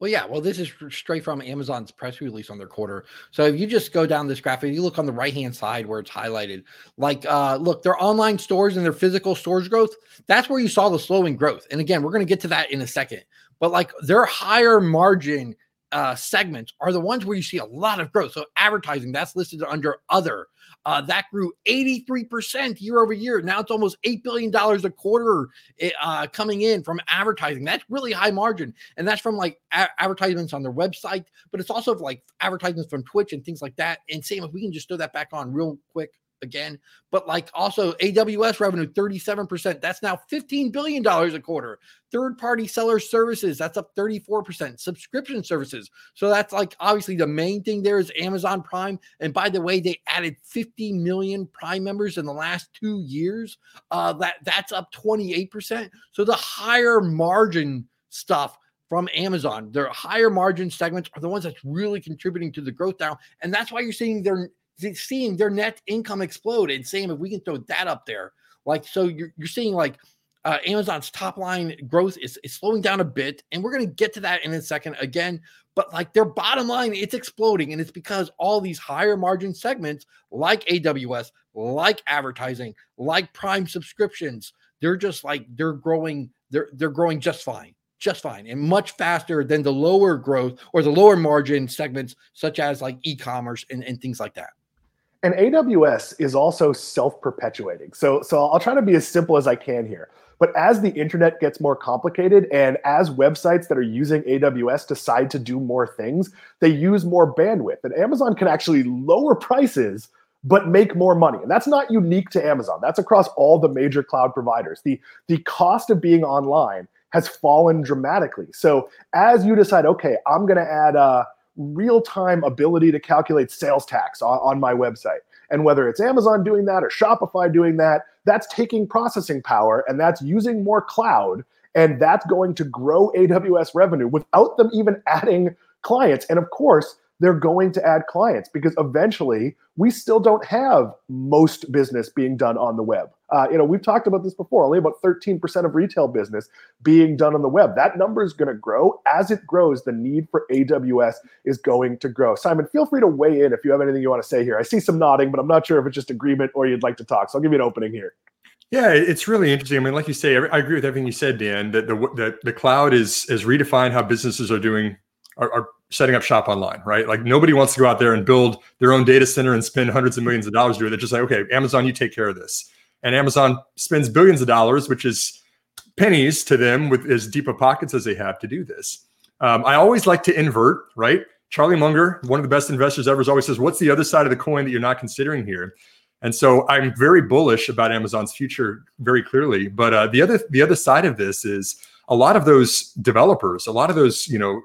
Well, yeah. Well, this is straight from Amazon's press release on their quarter. So if you just go down this graphic, you look on the right hand side where it's highlighted. Like, uh, look, their online stores and their physical stores growth. That's where you saw the slowing growth. And again, we're going to get to that in a second. But like their higher margin uh, segments are the ones where you see a lot of growth. So advertising that's listed under other. Uh, that grew 83% year over year. Now it's almost $8 billion a quarter eh, uh, coming in from advertising. That's really high margin. And that's from like a- advertisements on their website, but it's also like advertisements from Twitch and things like that. And same if we can just throw that back on real quick again. But like also AWS revenue, 37%. That's now $15 billion a quarter. Third party seller services, that's up 34%. Subscription services. So that's like obviously the main thing there is Amazon Prime. And by the way, they added 50 million Prime members in the last two years. Uh, that that's up 28%. So the higher margin stuff from Amazon. Their higher margin segments are the ones that's really contributing to the growth now. And that's why you're seeing their seeing their net income explode and saying if we can throw that up there, like so you're you're seeing like uh, Amazon's top line growth is, is slowing down a bit, and we're going to get to that in a second again. But like their bottom line, it's exploding, and it's because all these higher margin segments, like AWS, like advertising, like Prime subscriptions, they're just like they're growing. They're they're growing just fine, just fine, and much faster than the lower growth or the lower margin segments, such as like e-commerce and, and things like that and AWS is also self-perpetuating. So so I'll try to be as simple as I can here. But as the internet gets more complicated and as websites that are using AWS decide to do more things, they use more bandwidth. And Amazon can actually lower prices but make more money. And that's not unique to Amazon. That's across all the major cloud providers. The the cost of being online has fallen dramatically. So as you decide, okay, I'm going to add uh real time ability to calculate sales tax on, on my website. And whether it's Amazon doing that or Shopify doing that, that's taking processing power and that's using more cloud. And that's going to grow AWS revenue without them even adding clients. And of course, they're going to add clients because eventually we still don't have most business being done on the web. Uh, you know, we've talked about this before. Only about 13% of retail business being done on the web. That number is going to grow. As it grows, the need for AWS is going to grow. Simon, feel free to weigh in if you have anything you want to say here. I see some nodding, but I'm not sure if it's just agreement or you'd like to talk. So I'll give you an opening here. Yeah, it's really interesting. I mean, like you say, I agree with everything you said, Dan. That the the, the cloud is has redefined how businesses are doing are, are setting up shop online, right? Like nobody wants to go out there and build their own data center and spend hundreds of millions of dollars to do it. They're just like, okay, Amazon, you take care of this. And Amazon spends billions of dollars, which is pennies to them with as deep of pockets as they have to do this. Um, I always like to invert, right? Charlie Munger, one of the best investors ever, always says, What's the other side of the coin that you're not considering here? And so I'm very bullish about Amazon's future very clearly. But uh, the other the other side of this is a lot of those developers, a lot of those, you know,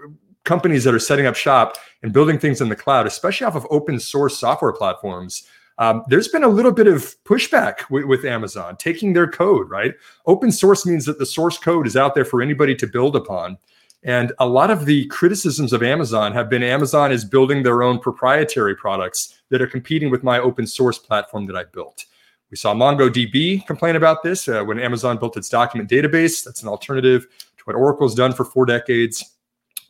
companies that are setting up shop and building things in the cloud, especially off of open source software platforms, um, there's been a little bit of pushback with, with, Amazon taking their code, right? Open source means that the source code is out there for anybody to build upon. And a lot of the criticisms of Amazon have been Amazon is building their own proprietary products that are competing with my open source platform that I built. We saw MongoDB complain about this uh, when Amazon built its document database. That's an alternative to what Oracle's done for four decades.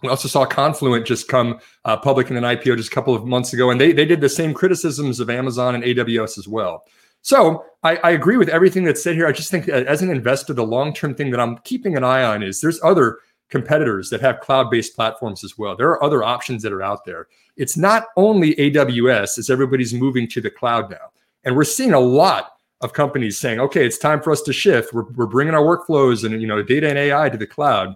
We also saw Confluent just come uh, public in an IPO just a couple of months ago, and they, they did the same criticisms of Amazon and AWS as well. So I, I agree with everything that's said here. I just think as an investor, the long term thing that I'm keeping an eye on is there's other competitors that have cloud based platforms as well. There are other options that are out there. It's not only AWS as everybody's moving to the cloud now. And we're seeing a lot of companies saying, okay, it's time for us to shift. We're, we're bringing our workflows and you know data and AI to the cloud.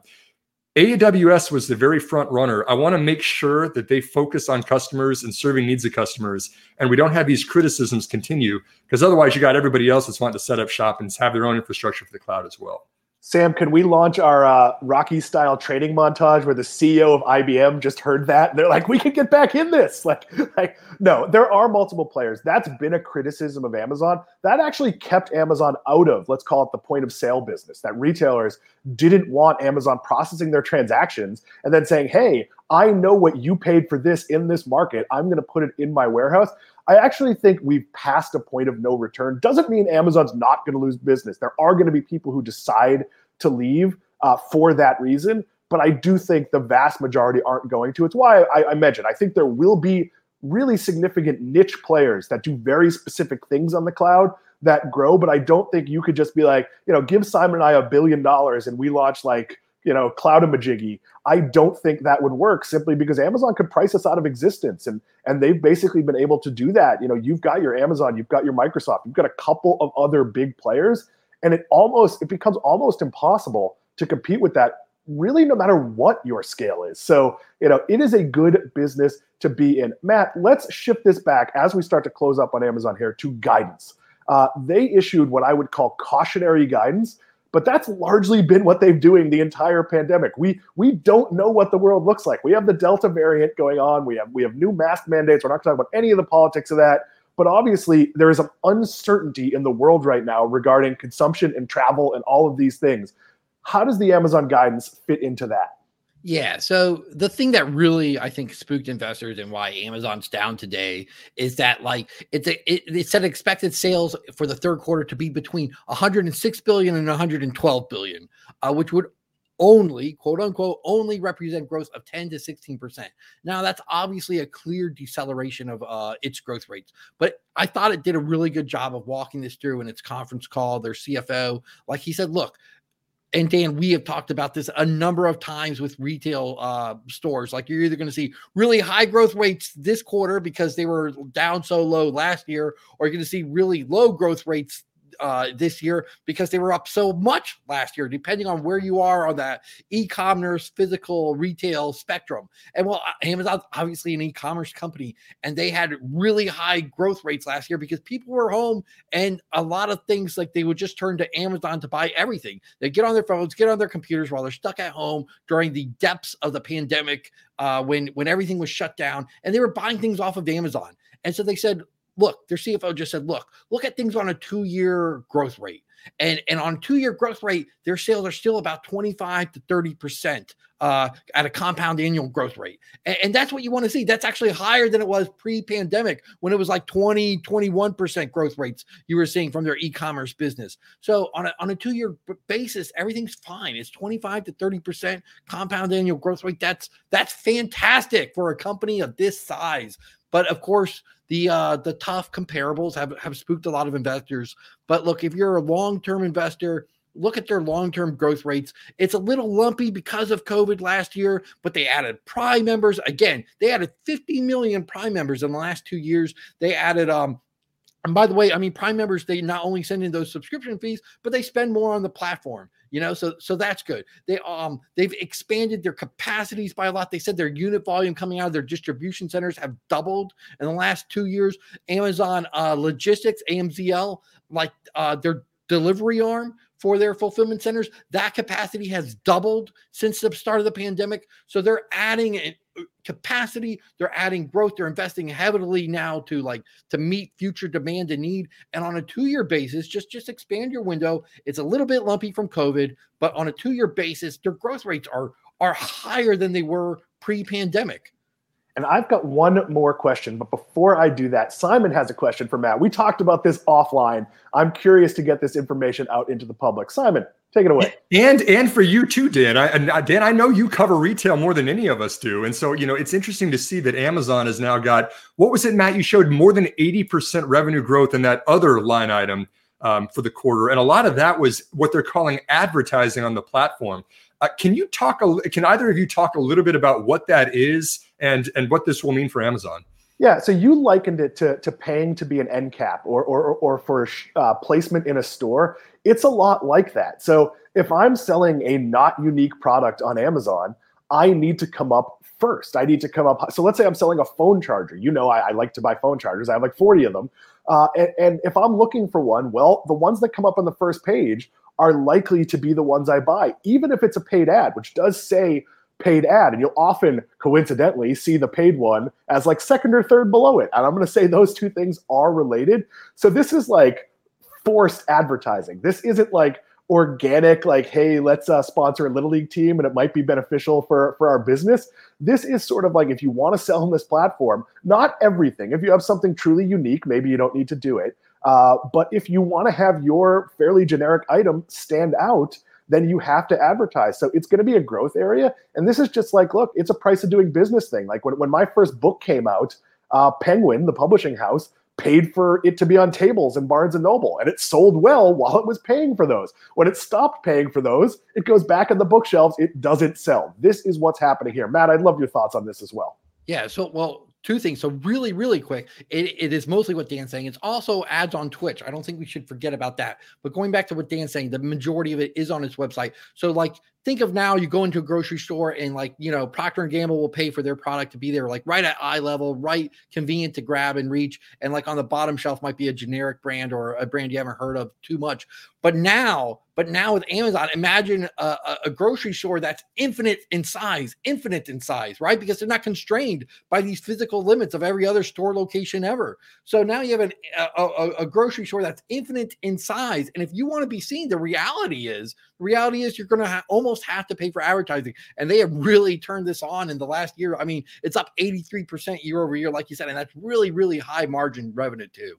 AWS was the very front runner. I want to make sure that they focus on customers and serving needs of customers, and we don't have these criticisms continue because otherwise, you got everybody else that's wanting to set up shop and have their own infrastructure for the cloud as well. Sam, can we launch our uh, Rocky style training montage where the CEO of IBM just heard that? They're like, we can get back in this. Like, like, no, there are multiple players. That's been a criticism of Amazon. That actually kept Amazon out of, let's call it the point of sale business, that retailers didn't want Amazon processing their transactions and then saying, hey, I know what you paid for this in this market. I'm going to put it in my warehouse. I actually think we've passed a point of no return. Doesn't mean Amazon's not going to lose business. There are going to be people who decide to leave uh, for that reason, but I do think the vast majority aren't going to. It's why I, I mentioned I think there will be really significant niche players that do very specific things on the cloud that grow, but I don't think you could just be like, you know, give Simon and I a billion dollars and we launch like you know, Cloudamajiggy. I don't think that would work simply because Amazon could price us out of existence. And and they've basically been able to do that. You know, you've got your Amazon, you've got your Microsoft, you've got a couple of other big players, and it almost it becomes almost impossible to compete with that really no matter what your scale is. So, you know, it is a good business to be in. Matt, let's shift this back as we start to close up on Amazon here to guidance. Uh, they issued what I would call cautionary guidance but that's largely been what they've doing the entire pandemic. We we don't know what the world looks like. We have the Delta variant going on. We have we have new mask mandates. We're not talking about any of the politics of that. But obviously, there is an uncertainty in the world right now regarding consumption and travel and all of these things. How does the Amazon guidance fit into that? Yeah. So the thing that really I think spooked investors and why Amazon's down today is that like it's a, it, it said expected sales for the third quarter to be between 106 billion and 112 billion, uh, which would only quote unquote only represent growth of 10 to 16 percent. Now that's obviously a clear deceleration of uh, its growth rates, but I thought it did a really good job of walking this through in its conference call. Their CFO, like he said, look, and Dan, we have talked about this a number of times with retail uh, stores. Like you're either going to see really high growth rates this quarter because they were down so low last year, or you're going to see really low growth rates uh, this year because they were up so much last year, depending on where you are on that e-commerce physical retail spectrum. And well, uh, Amazon's obviously an e-commerce company, and they had really high growth rates last year because people were home, and a lot of things like they would just turn to Amazon to buy everything. They get on their phones, get on their computers while they're stuck at home during the depths of the pandemic, uh, when when everything was shut down, and they were buying things off of Amazon. And so they said, look, their CFO just said, look, look at things on a two year growth rate. And, and on two year growth rate, their sales are still about 25 to 30% uh, at a compound annual growth rate. And, and that's what you want to see. That's actually higher than it was pre pandemic when it was like 20, 21% growth rates you were seeing from their e commerce business. So on a, on a two year basis, everything's fine. It's 25 to 30% compound annual growth rate. That's, that's fantastic for a company of this size. But of course, the uh, the tough comparables have have spooked a lot of investors. But look, if you're a long term investor, look at their long-term growth rates. It's a little lumpy because of COVID last year, but they added Prime members. Again, they added 50 million Prime members in the last two years. They added um and by the way, I mean Prime members they not only send in those subscription fees, but they spend more on the platform. You know, so so that's good. They um they've expanded their capacities by a lot. They said their unit volume coming out of their distribution centers have doubled in the last two years. Amazon uh, Logistics AMZL, like uh, their delivery arm for their fulfillment centers, that capacity has doubled since the start of the pandemic. So they're adding uh, capacity they're adding growth they're investing heavily now to like to meet future demand and need. And on a two year basis just just expand your window. It's a little bit lumpy from covid but on a two year basis their growth rates are are higher than they were pre-pandemic and I've got one more question, but before I do that, Simon has a question for Matt. We talked about this offline. I'm curious to get this information out into the public. Simon, Take it away. And and for you too, Dan. I, uh, Dan, I know you cover retail more than any of us do, and so you know it's interesting to see that Amazon has now got what was it, Matt? You showed more than eighty percent revenue growth in that other line item um, for the quarter, and a lot of that was what they're calling advertising on the platform. Uh, can you talk? A, can either of you talk a little bit about what that is and and what this will mean for Amazon? Yeah, so you likened it to, to paying to be an end cap or, or, or for uh, placement in a store. It's a lot like that. So if I'm selling a not unique product on Amazon, I need to come up first. I need to come up. So let's say I'm selling a phone charger. You know, I, I like to buy phone chargers. I have like 40 of them. Uh, and, and if I'm looking for one, well, the ones that come up on the first page are likely to be the ones I buy, even if it's a paid ad, which does say paid ad. And you'll often coincidentally see the paid one as like second or third below it. And I'm going to say those two things are related. So this is like forced advertising. This isn't like organic like hey let's uh, sponsor a little league team and it might be beneficial for for our business this is sort of like if you want to sell on this platform not everything if you have something truly unique maybe you don't need to do it uh, but if you want to have your fairly generic item stand out then you have to advertise. So it's going to be a growth area. And this is just like, look, it's a price of doing business thing. Like when, when my first book came out, uh, Penguin, the publishing house, paid for it to be on tables in Barnes and Noble, and it sold well while it was paying for those. When it stopped paying for those, it goes back on the bookshelves. It doesn't sell. This is what's happening here. Matt, I'd love your thoughts on this as well. Yeah. So, well, two things. So really, really quick, it, it is mostly what Dan's saying. It's also ads on Twitch. I don't think we should forget about that. But going back to what Dan's saying, the majority of it is on his website. So like think of now you go into a grocery store and like you know procter and gamble will pay for their product to be there like right at eye level right convenient to grab and reach and like on the bottom shelf might be a generic brand or a brand you haven't heard of too much. But now but now with amazon imagine a, a grocery store that's infinite in size infinite in size right? Because they're not constrained by these physical limits of every other store location ever. So now you have an, a, a, a grocery store that's infinite in size and if you want to be seen the reality is the reality is you're going to ha- almost have to pay for advertising. And they have really turned this on in the last year. I mean, it's up 83% year over year, like you said, and that's really, really high margin revenue too.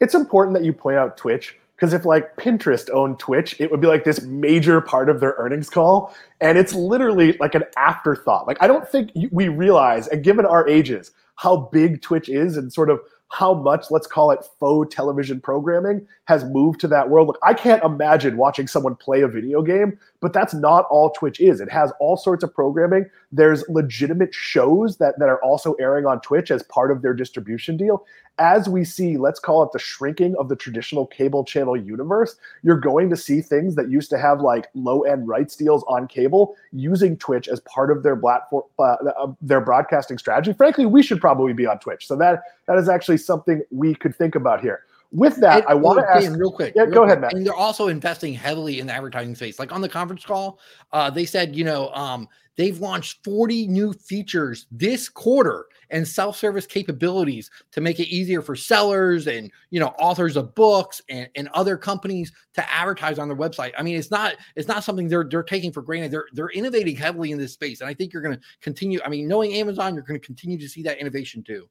It's important that you point out Twitch because if like Pinterest owned Twitch, it would be like this major part of their earnings call. And it's literally like an afterthought. Like, I don't think we realize, and given our ages, how big Twitch is and sort of how much, let's call it faux television programming, has moved to that world. Look, I can't imagine watching someone play a video game, but that's not all Twitch is. It has all sorts of programming. There's legitimate shows that, that are also airing on Twitch as part of their distribution deal. As we see, let's call it the shrinking of the traditional cable channel universe, you're going to see things that used to have like low end rights deals on cable using Twitch as part of their platform, uh, their broadcasting strategy. Frankly, we should probably be on Twitch. So that that is actually something we could think about here. With that, and, I want to ask real quick. Yeah, real go quick. ahead, Matt. And they're also investing heavily in the advertising space. Like on the conference call, uh, they said, you know, um, they've launched 40 new features this quarter and self-service capabilities to make it easier for sellers and you know authors of books and, and other companies to advertise on their website. I mean, it's not it's not something they're they're taking for granted. They're they're innovating heavily in this space, and I think you're going to continue. I mean, knowing Amazon, you're going to continue to see that innovation too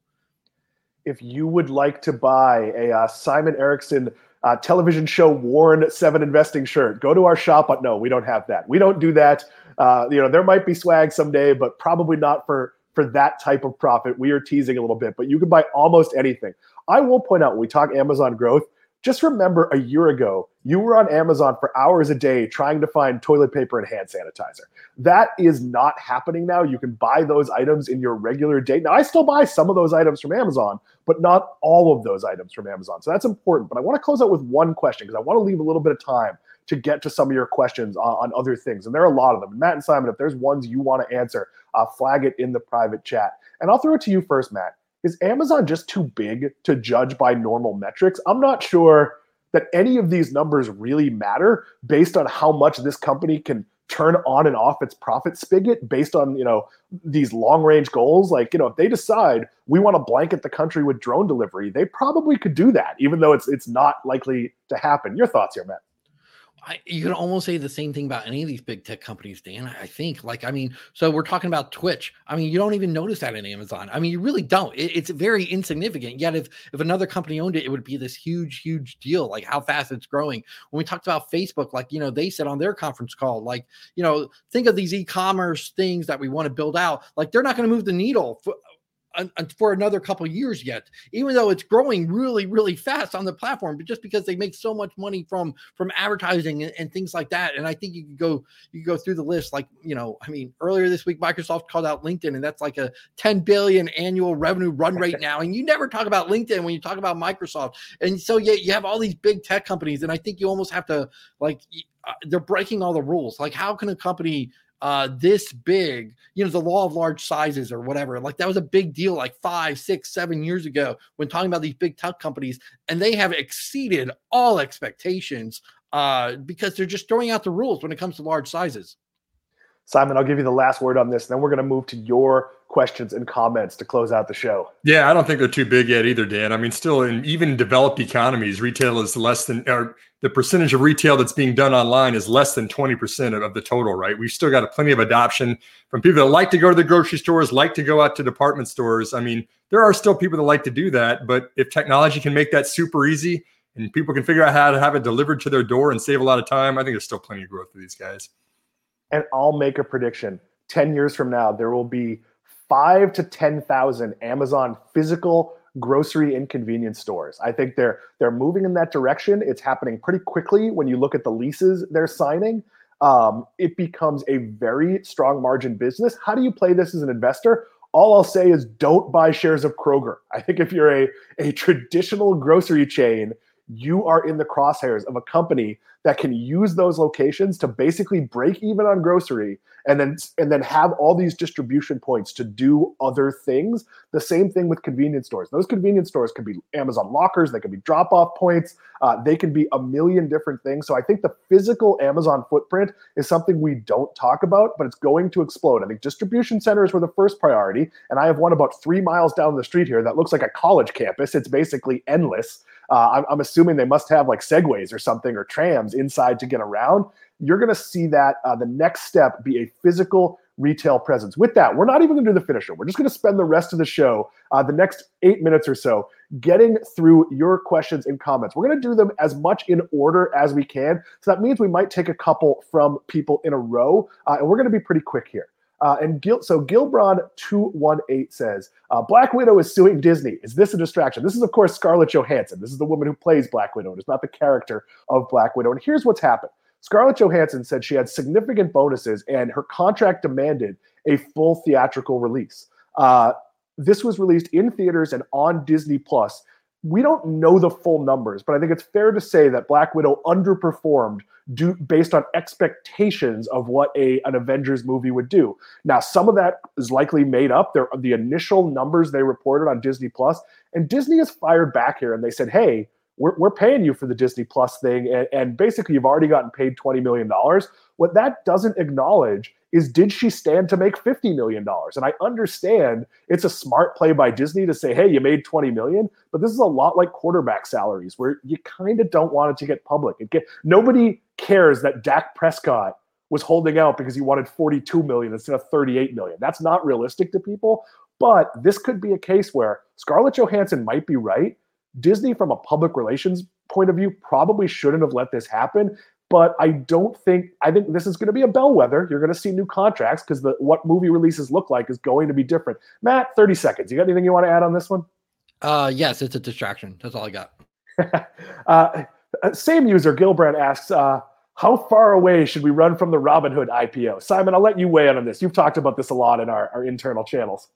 if you would like to buy a uh, Simon Erickson uh, television show worn seven investing shirt, go to our shop. But no, we don't have that. We don't do that. Uh, you know, there might be swag someday, but probably not for for that type of profit. We are teasing a little bit, but you can buy almost anything. I will point out when we talk Amazon growth, just remember a year ago, you were on Amazon for hours a day trying to find toilet paper and hand sanitizer. That is not happening now. You can buy those items in your regular day. Now, I still buy some of those items from Amazon, but not all of those items from Amazon. So that's important. But I want to close out with one question because I want to leave a little bit of time to get to some of your questions on, on, other things. And there are a lot of them. Matt and Simon, if there's ones you want to answer, uh, flag it in the private chat. And I'll throw it to you first, Matt is Amazon just too big to judge by normal metrics? I'm not sure that any of these numbers really matter based on how much this company can turn on and off its profit spigot based on you know these long range goals. Like you know if they decide we want to blanket the country with drone delivery they probably could do that even though it's it's not likely to happen. Your thoughts here matt I, you can almost say the same thing about any of these big tech companies, Dan. I think, like, I mean, so we're talking about Twitch. I mean, you don't even notice that in Amazon. I mean, you really don't. It, it's very insignificant. Yet, if if another company owned it, it would be this huge, huge deal. Like how fast it's growing. When we talked about Facebook, like you know, they said on their conference call, like you know, think of these e-commerce things that we want to build out. Like they're not going to move the needle for, for another couple years yet even though it's growing really really fast on the platform but just because they make so much money from from advertising and, and things like that. And i think you could go you could go through the list like you know i mean earlier this week microsoft called out linkedin and that's like a 10 billion annual revenue run rate now. And you never talk about linkedin when you talk about microsoft. And so yeah you have all these big tech companies and i think you almost have to like uh, they're breaking all the rules. Like how can a company uh, this big, you know, the law of large sizes or whatever. Like that was a big deal like five, six, seven years ago when talking about these big tech companies, and they have exceeded all expectations uh, because they're just throwing out the rules when it comes to large sizes. Simon, I'll give you the last word on this. Then we're going to move to your questions and comments to close out the show. Yeah, I don't think they're too big yet either, Dan. I mean, still in even developed economies, retail is less than, or the percentage of retail that's being done online is less than 20% of, the total, right? We've still got plenty of adoption from people that like to go to the grocery stores, like to go out to department stores. I mean, there are still people that like to do that, but if technology can make that super easy and people can figure out how to have it delivered to their door and save a lot of time, I think there's still plenty of growth for these guys. And I'll make a prediction 10 years from now, there will be five to 10,000 Amazon physical grocery and convenience stores. I think they're they're moving in that direction. It's happening pretty quickly when you look at the leases they're signing. Um, it becomes a very strong margin business. How do you play this as an investor? All I'll say is don't buy shares of Kroger. I think if you're a, a traditional grocery chain, you are in the crosshairs of a company that can use those locations to basically break even on grocery and then and then have all these distribution points to do other things. The same thing with convenience stores. Those convenience stores can be amazon lockers they can be drop off points uh, they can be a million different things. So i think the physical amazon footprint is something we don't talk about but it's going to explode. I think distribution centers were the first priority and i have one about three miles down the street here that looks like a college campus. It's basically endless uh, I'm, I'm, assuming they must have like segways or something or trams inside to get around. You're going to see that uh, the next step be a physical retail presence. With that, we're not even going to do the finisher. We're just going to spend the rest of the show, uh, the next eight minutes or so, getting through your questions and comments. We're going to do them as much in order as we can. So that means we might take a couple from people in a row, uh, and we're going to be pretty quick here. Uh, and Gil, so Gilbron218 says, uh, Black Widow is suing Disney. Is this a distraction? This is, of course, Scarlett Johansson. This is the woman who plays Black Widow. It's not the character of Black Widow. And here's what's happened Scarlett Johansson said she had significant bonuses and her contract demanded a full theatrical release. Uh, this was released in theaters and on Disney Plus. We don't know the full numbers, but I think it's fair to say that Black Widow underperformed do based on expectations of what a an Avengers movie would do. Now, some of that is likely made up. There the initial numbers they reported on Disney Plus, and Disney has fired back here and they said, "Hey, we're, we're paying you for the Disney Plus thing, and, and basically you've already gotten paid twenty million dollars." What that doesn't acknowledge is did she stand to make $50 million? And I understand it's a smart play by Disney to say, hey, you made 20 million, but this is a lot like quarterback salaries where you kind of don't want it to get public. It get nobody cares that Dak Prescott was holding out because he wanted 42 million instead of 38 million. That's not realistic to people. But this could be a case where Scarlett Johansson might be right. Disney, from a public relations point of view, probably shouldn't have let this happen but I don't think I think this is going to be a bellwether. You're going to see new contracts because the what movie releases look like is going to be different. Matt, 30 seconds. You got anything you want to add on this one? Uh yes, it's a distraction. That's all I got. uh, same user, Gilbrand asks, uh, how far away should we run from the Robinhood IPO? Simon, I'll let you weigh in on this. You've talked about this a lot in our, our internal channels.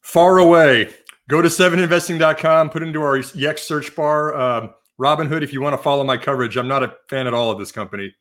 Far away. Go to seveninvesting.com, put into our Yext search bar um, Robinhood if you want to follow my coverage. I'm not a fan at all of this company.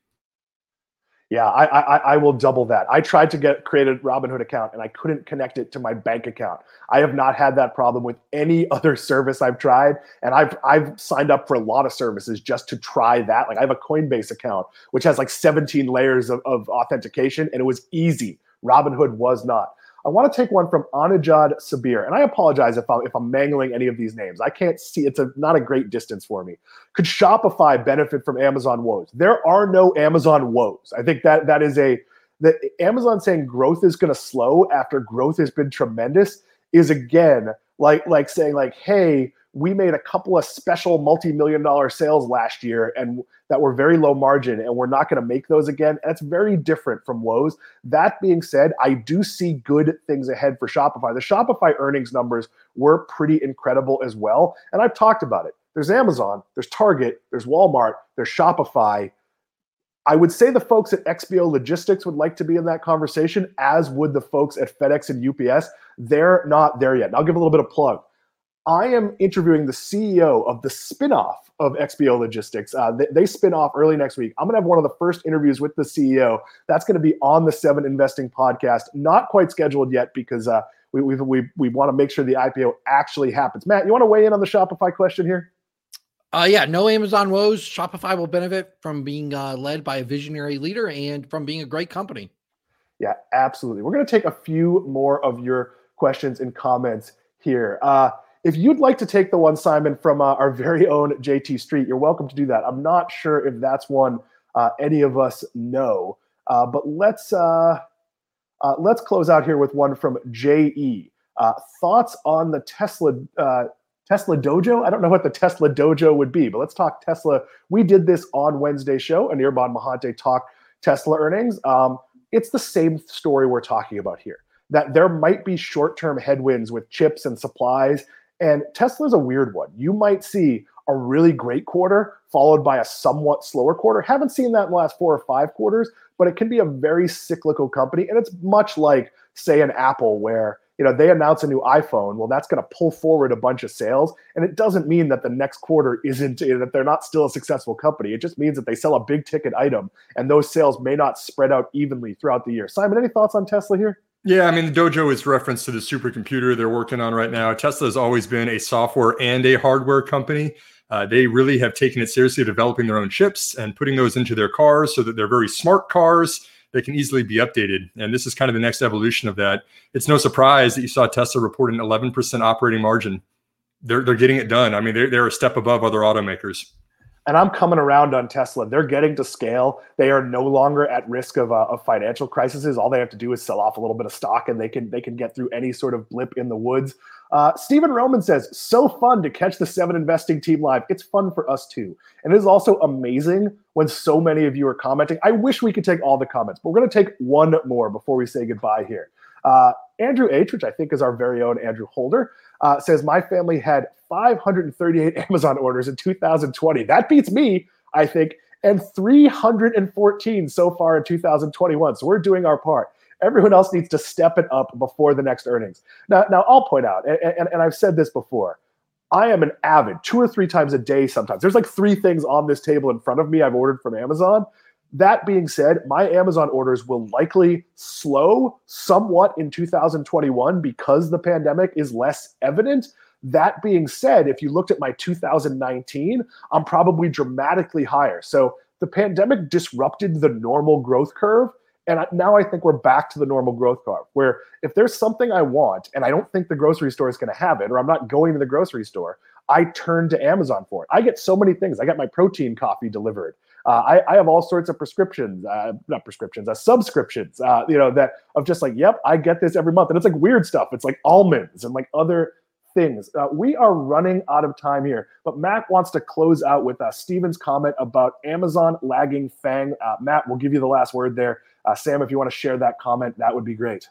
Yeah, I, I, I will double that. I tried to get create a Robinhood account and I couldn't connect it to my bank account. I have not had that problem with any other service I've tried, and I've I've signed up for a lot of services just to try that. Like I have a Coinbase account which has like 17 layers of, of authentication, and it was easy. Robinhood was not. I want to take one from Anajad Sabir, and I apologize if I'm if I'm mangling any of these names. I can't see; it's a not a great distance for me. Could Shopify benefit from Amazon woes? There are no Amazon woes. I think that that is a that Amazon saying growth is going to slow after growth has been tremendous is again like like saying like, hey, we made a couple of special multi-million dollar sales last year and that were very low margin and we're not going to make those again And that's very different from woes that being said i do see good things ahead for shopify the shopify earnings numbers were pretty incredible as well and i've talked about it there's amazon there's target there's walmart there's shopify I would say the folks at XPO Logistics would like to be in that conversation, as would the folks at FedEx and UPS. They're not there yet. And I'll give a little bit of plug. I am interviewing the CEO of the spinoff of XPO Logistics. Uh, they, they, spin off early next week. I'm going to have one of the first interviews with the CEO. That's going to be on the Seven Investing podcast. Not quite scheduled yet because uh, we, we, we, we want to make sure the IPO actually happens. Matt, you want to weigh in on the Shopify question here? Uh, yeah, no Amazon woes. Shopify will benefit from being uh, led by a visionary leader and from being a great company. Yeah, absolutely. We're going to take a few more of your questions and comments here. Uh, if you'd like to take the one, Simon, from uh, our very own JT Street, you're welcome to do that. I'm not sure if that's one uh, any of us know, uh, but let's uh, uh, let's close out here with one from JE. Uh, thoughts on the Tesla Tesla Dojo? I don't know what the Tesla Dojo would be, but let's talk Tesla. We did this on Wednesday show, and Anirban Mahanti talked Tesla earnings. Um, it's the same story we're talking about here. That there might be short-term headwinds with chips and supplies and Tesla's a weird one. You might see a really great quarter followed by a somewhat slower quarter. Haven't seen that in the last four or five quarters, but it can be a very cyclical company. And it's much like, say, an Apple where you know they announce a new iphone well that's going to pull forward a bunch of sales and it doesn't mean that the next quarter isn't that they're not still a successful company it just means that they sell a big ticket item and those sales may not spread out evenly throughout the year simon any thoughts on tesla here yeah, I mean, the Dojo is reference to the supercomputer they're working on right now. Tesla has always been a software and a hardware company. Uh, they really have taken it seriously, developing their own chips and putting those into their cars so that they're very smart cars that can easily be updated. And this is kind of the next evolution of that. It's no surprise that you saw Tesla report an 11% operating margin. They're, they're getting it done. I mean, they're, they're a step above other automakers and I'm coming around on Tesla. They're getting to scale. They are no longer at risk of, uh, of financial crises. All they have to do is sell off a little bit of stock, and they can they can get through any sort of blip in the woods. Uh, Stephen Roman says, "So fun to catch the Seven Investing team live. It's fun for us too, and it is also amazing when so many of you are commenting. I wish we could take all the comments, but we're going to take one more before we say goodbye here." Uh, Andrew H, which I think is our very own Andrew Holder, uh, says my family had 538 Amazon orders in 2020. That beats me, I think, and 314 so far in 2021. So we're doing our part. Everyone else needs to step it up before the next earnings. Now, now I'll point out, and, and, and I've said this before. I am an avid two or three times a day sometimes. There's like three things on this table in front of me I've ordered from Amazon. That being said, my Amazon orders will likely slow somewhat in 2021 because the pandemic is less evident. That being said, if you looked at my 2019, I'm probably dramatically higher. So the pandemic disrupted the normal growth curve. And now I think we're back to the normal growth curve where if there's something I want and I don't think the grocery store is going to have it, or I'm not going to the grocery store, I turn to Amazon for it. I get so many things. I got my protein coffee delivered. Uh, I, I, have all sorts of prescriptions, uh, not prescriptions, uh, subscriptions, uh, you know, that of just like, yep, I get this every month. And it's like weird stuff. It's like almonds and like other things. Uh, we are running out of time here, but Matt wants to close out with uh, Steven's comment about Amazon lagging Fang. Matt, we'll give you the last word there. Sam, if you want to share that comment, that would be great.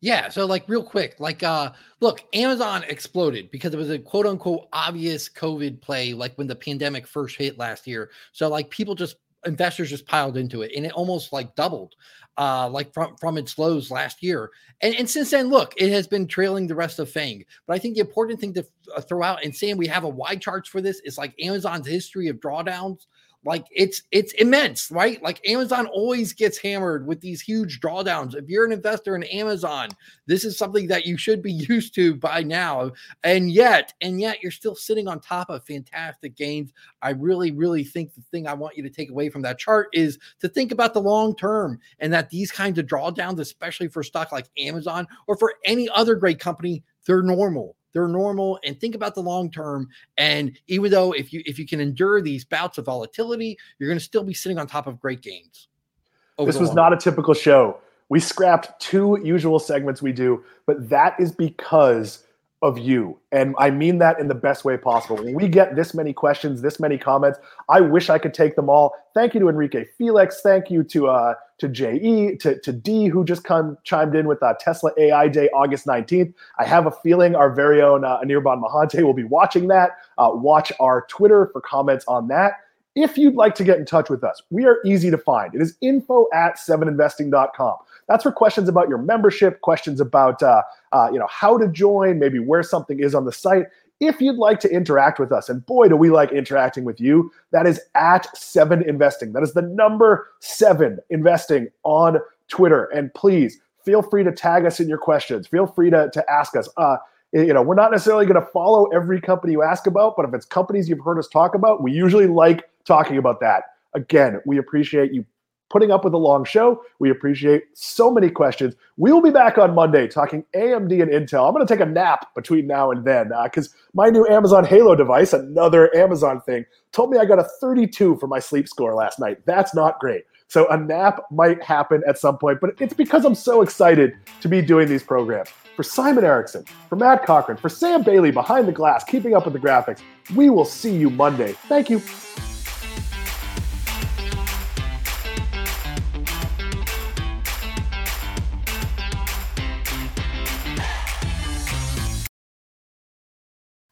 Yeah, so like real quick, like uh look, Amazon exploded because it was a quote unquote obvious COVID play like when the pandemic first hit last year. So like people just investors just piled into it and it almost like doubled uh like from from its lows last year. And and since then look, it has been trailing the rest of Fang. But I think the important thing to uh, throw out and saying we have a wide charts for this is like Amazon's history of drawdowns like it's it's immense right? Like amazon always gets hammered with these huge drawdowns. If you're an investor in amazon this is something that you should be used to by now. And yet and yet you're still sitting on top of fantastic gains. I really really think the thing i want you to take away from that chart is to think about the long term and that these kinds of drawdowns especially for stock like amazon or for any other great company they're normal they're normal and think about the long term and even though if you if you can endure these bouts of volatility you're going to still be sitting on top of great gains this was not a typical show. We scrapped two usual segments we do but that is because of you. And I mean that in the best way possible. When we get this many questions, this many comments, I wish I could take them all. Thank you to Enrique Felix. Thank you to uh, to JE, to, to D, who just come chimed in with uh, Tesla AI Day, August 19th. I have a feeling our very own uh, Anirban Mahanti will be watching that. Uh, watch our Twitter for comments on that. If you'd like to get in touch with us, we are easy to find. It is info at 7investing.com. That's for questions about your membership, questions about uh, uh, you know how to join, maybe where something is on the site. If you'd like to interact with us, and boy, do we like interacting with you, that is at seven investing. That is the number seven investing on Twitter. And please feel free to tag us in your questions. Feel free to, to ask us. Uh, you know, we're not necessarily going to follow every company you ask about, but if it's companies you've heard us talk about, we usually like talking about that. Again, we appreciate you putting up with a long show. We appreciate so many questions. We will be back on Monday talking AMD and Intel. I'm going to take a nap between now and then because uh, my new Amazon Halo device, another Amazon thing, told me I got a 32 for my sleep score last night. That's not great. So a nap might happen at some point, but it's because I'm so excited to be doing these programs. For Simon Erickson, for Matt Cochrane, for Sam Bailey behind the glass, keeping up with the graphics, we will see you Monday. Thank you.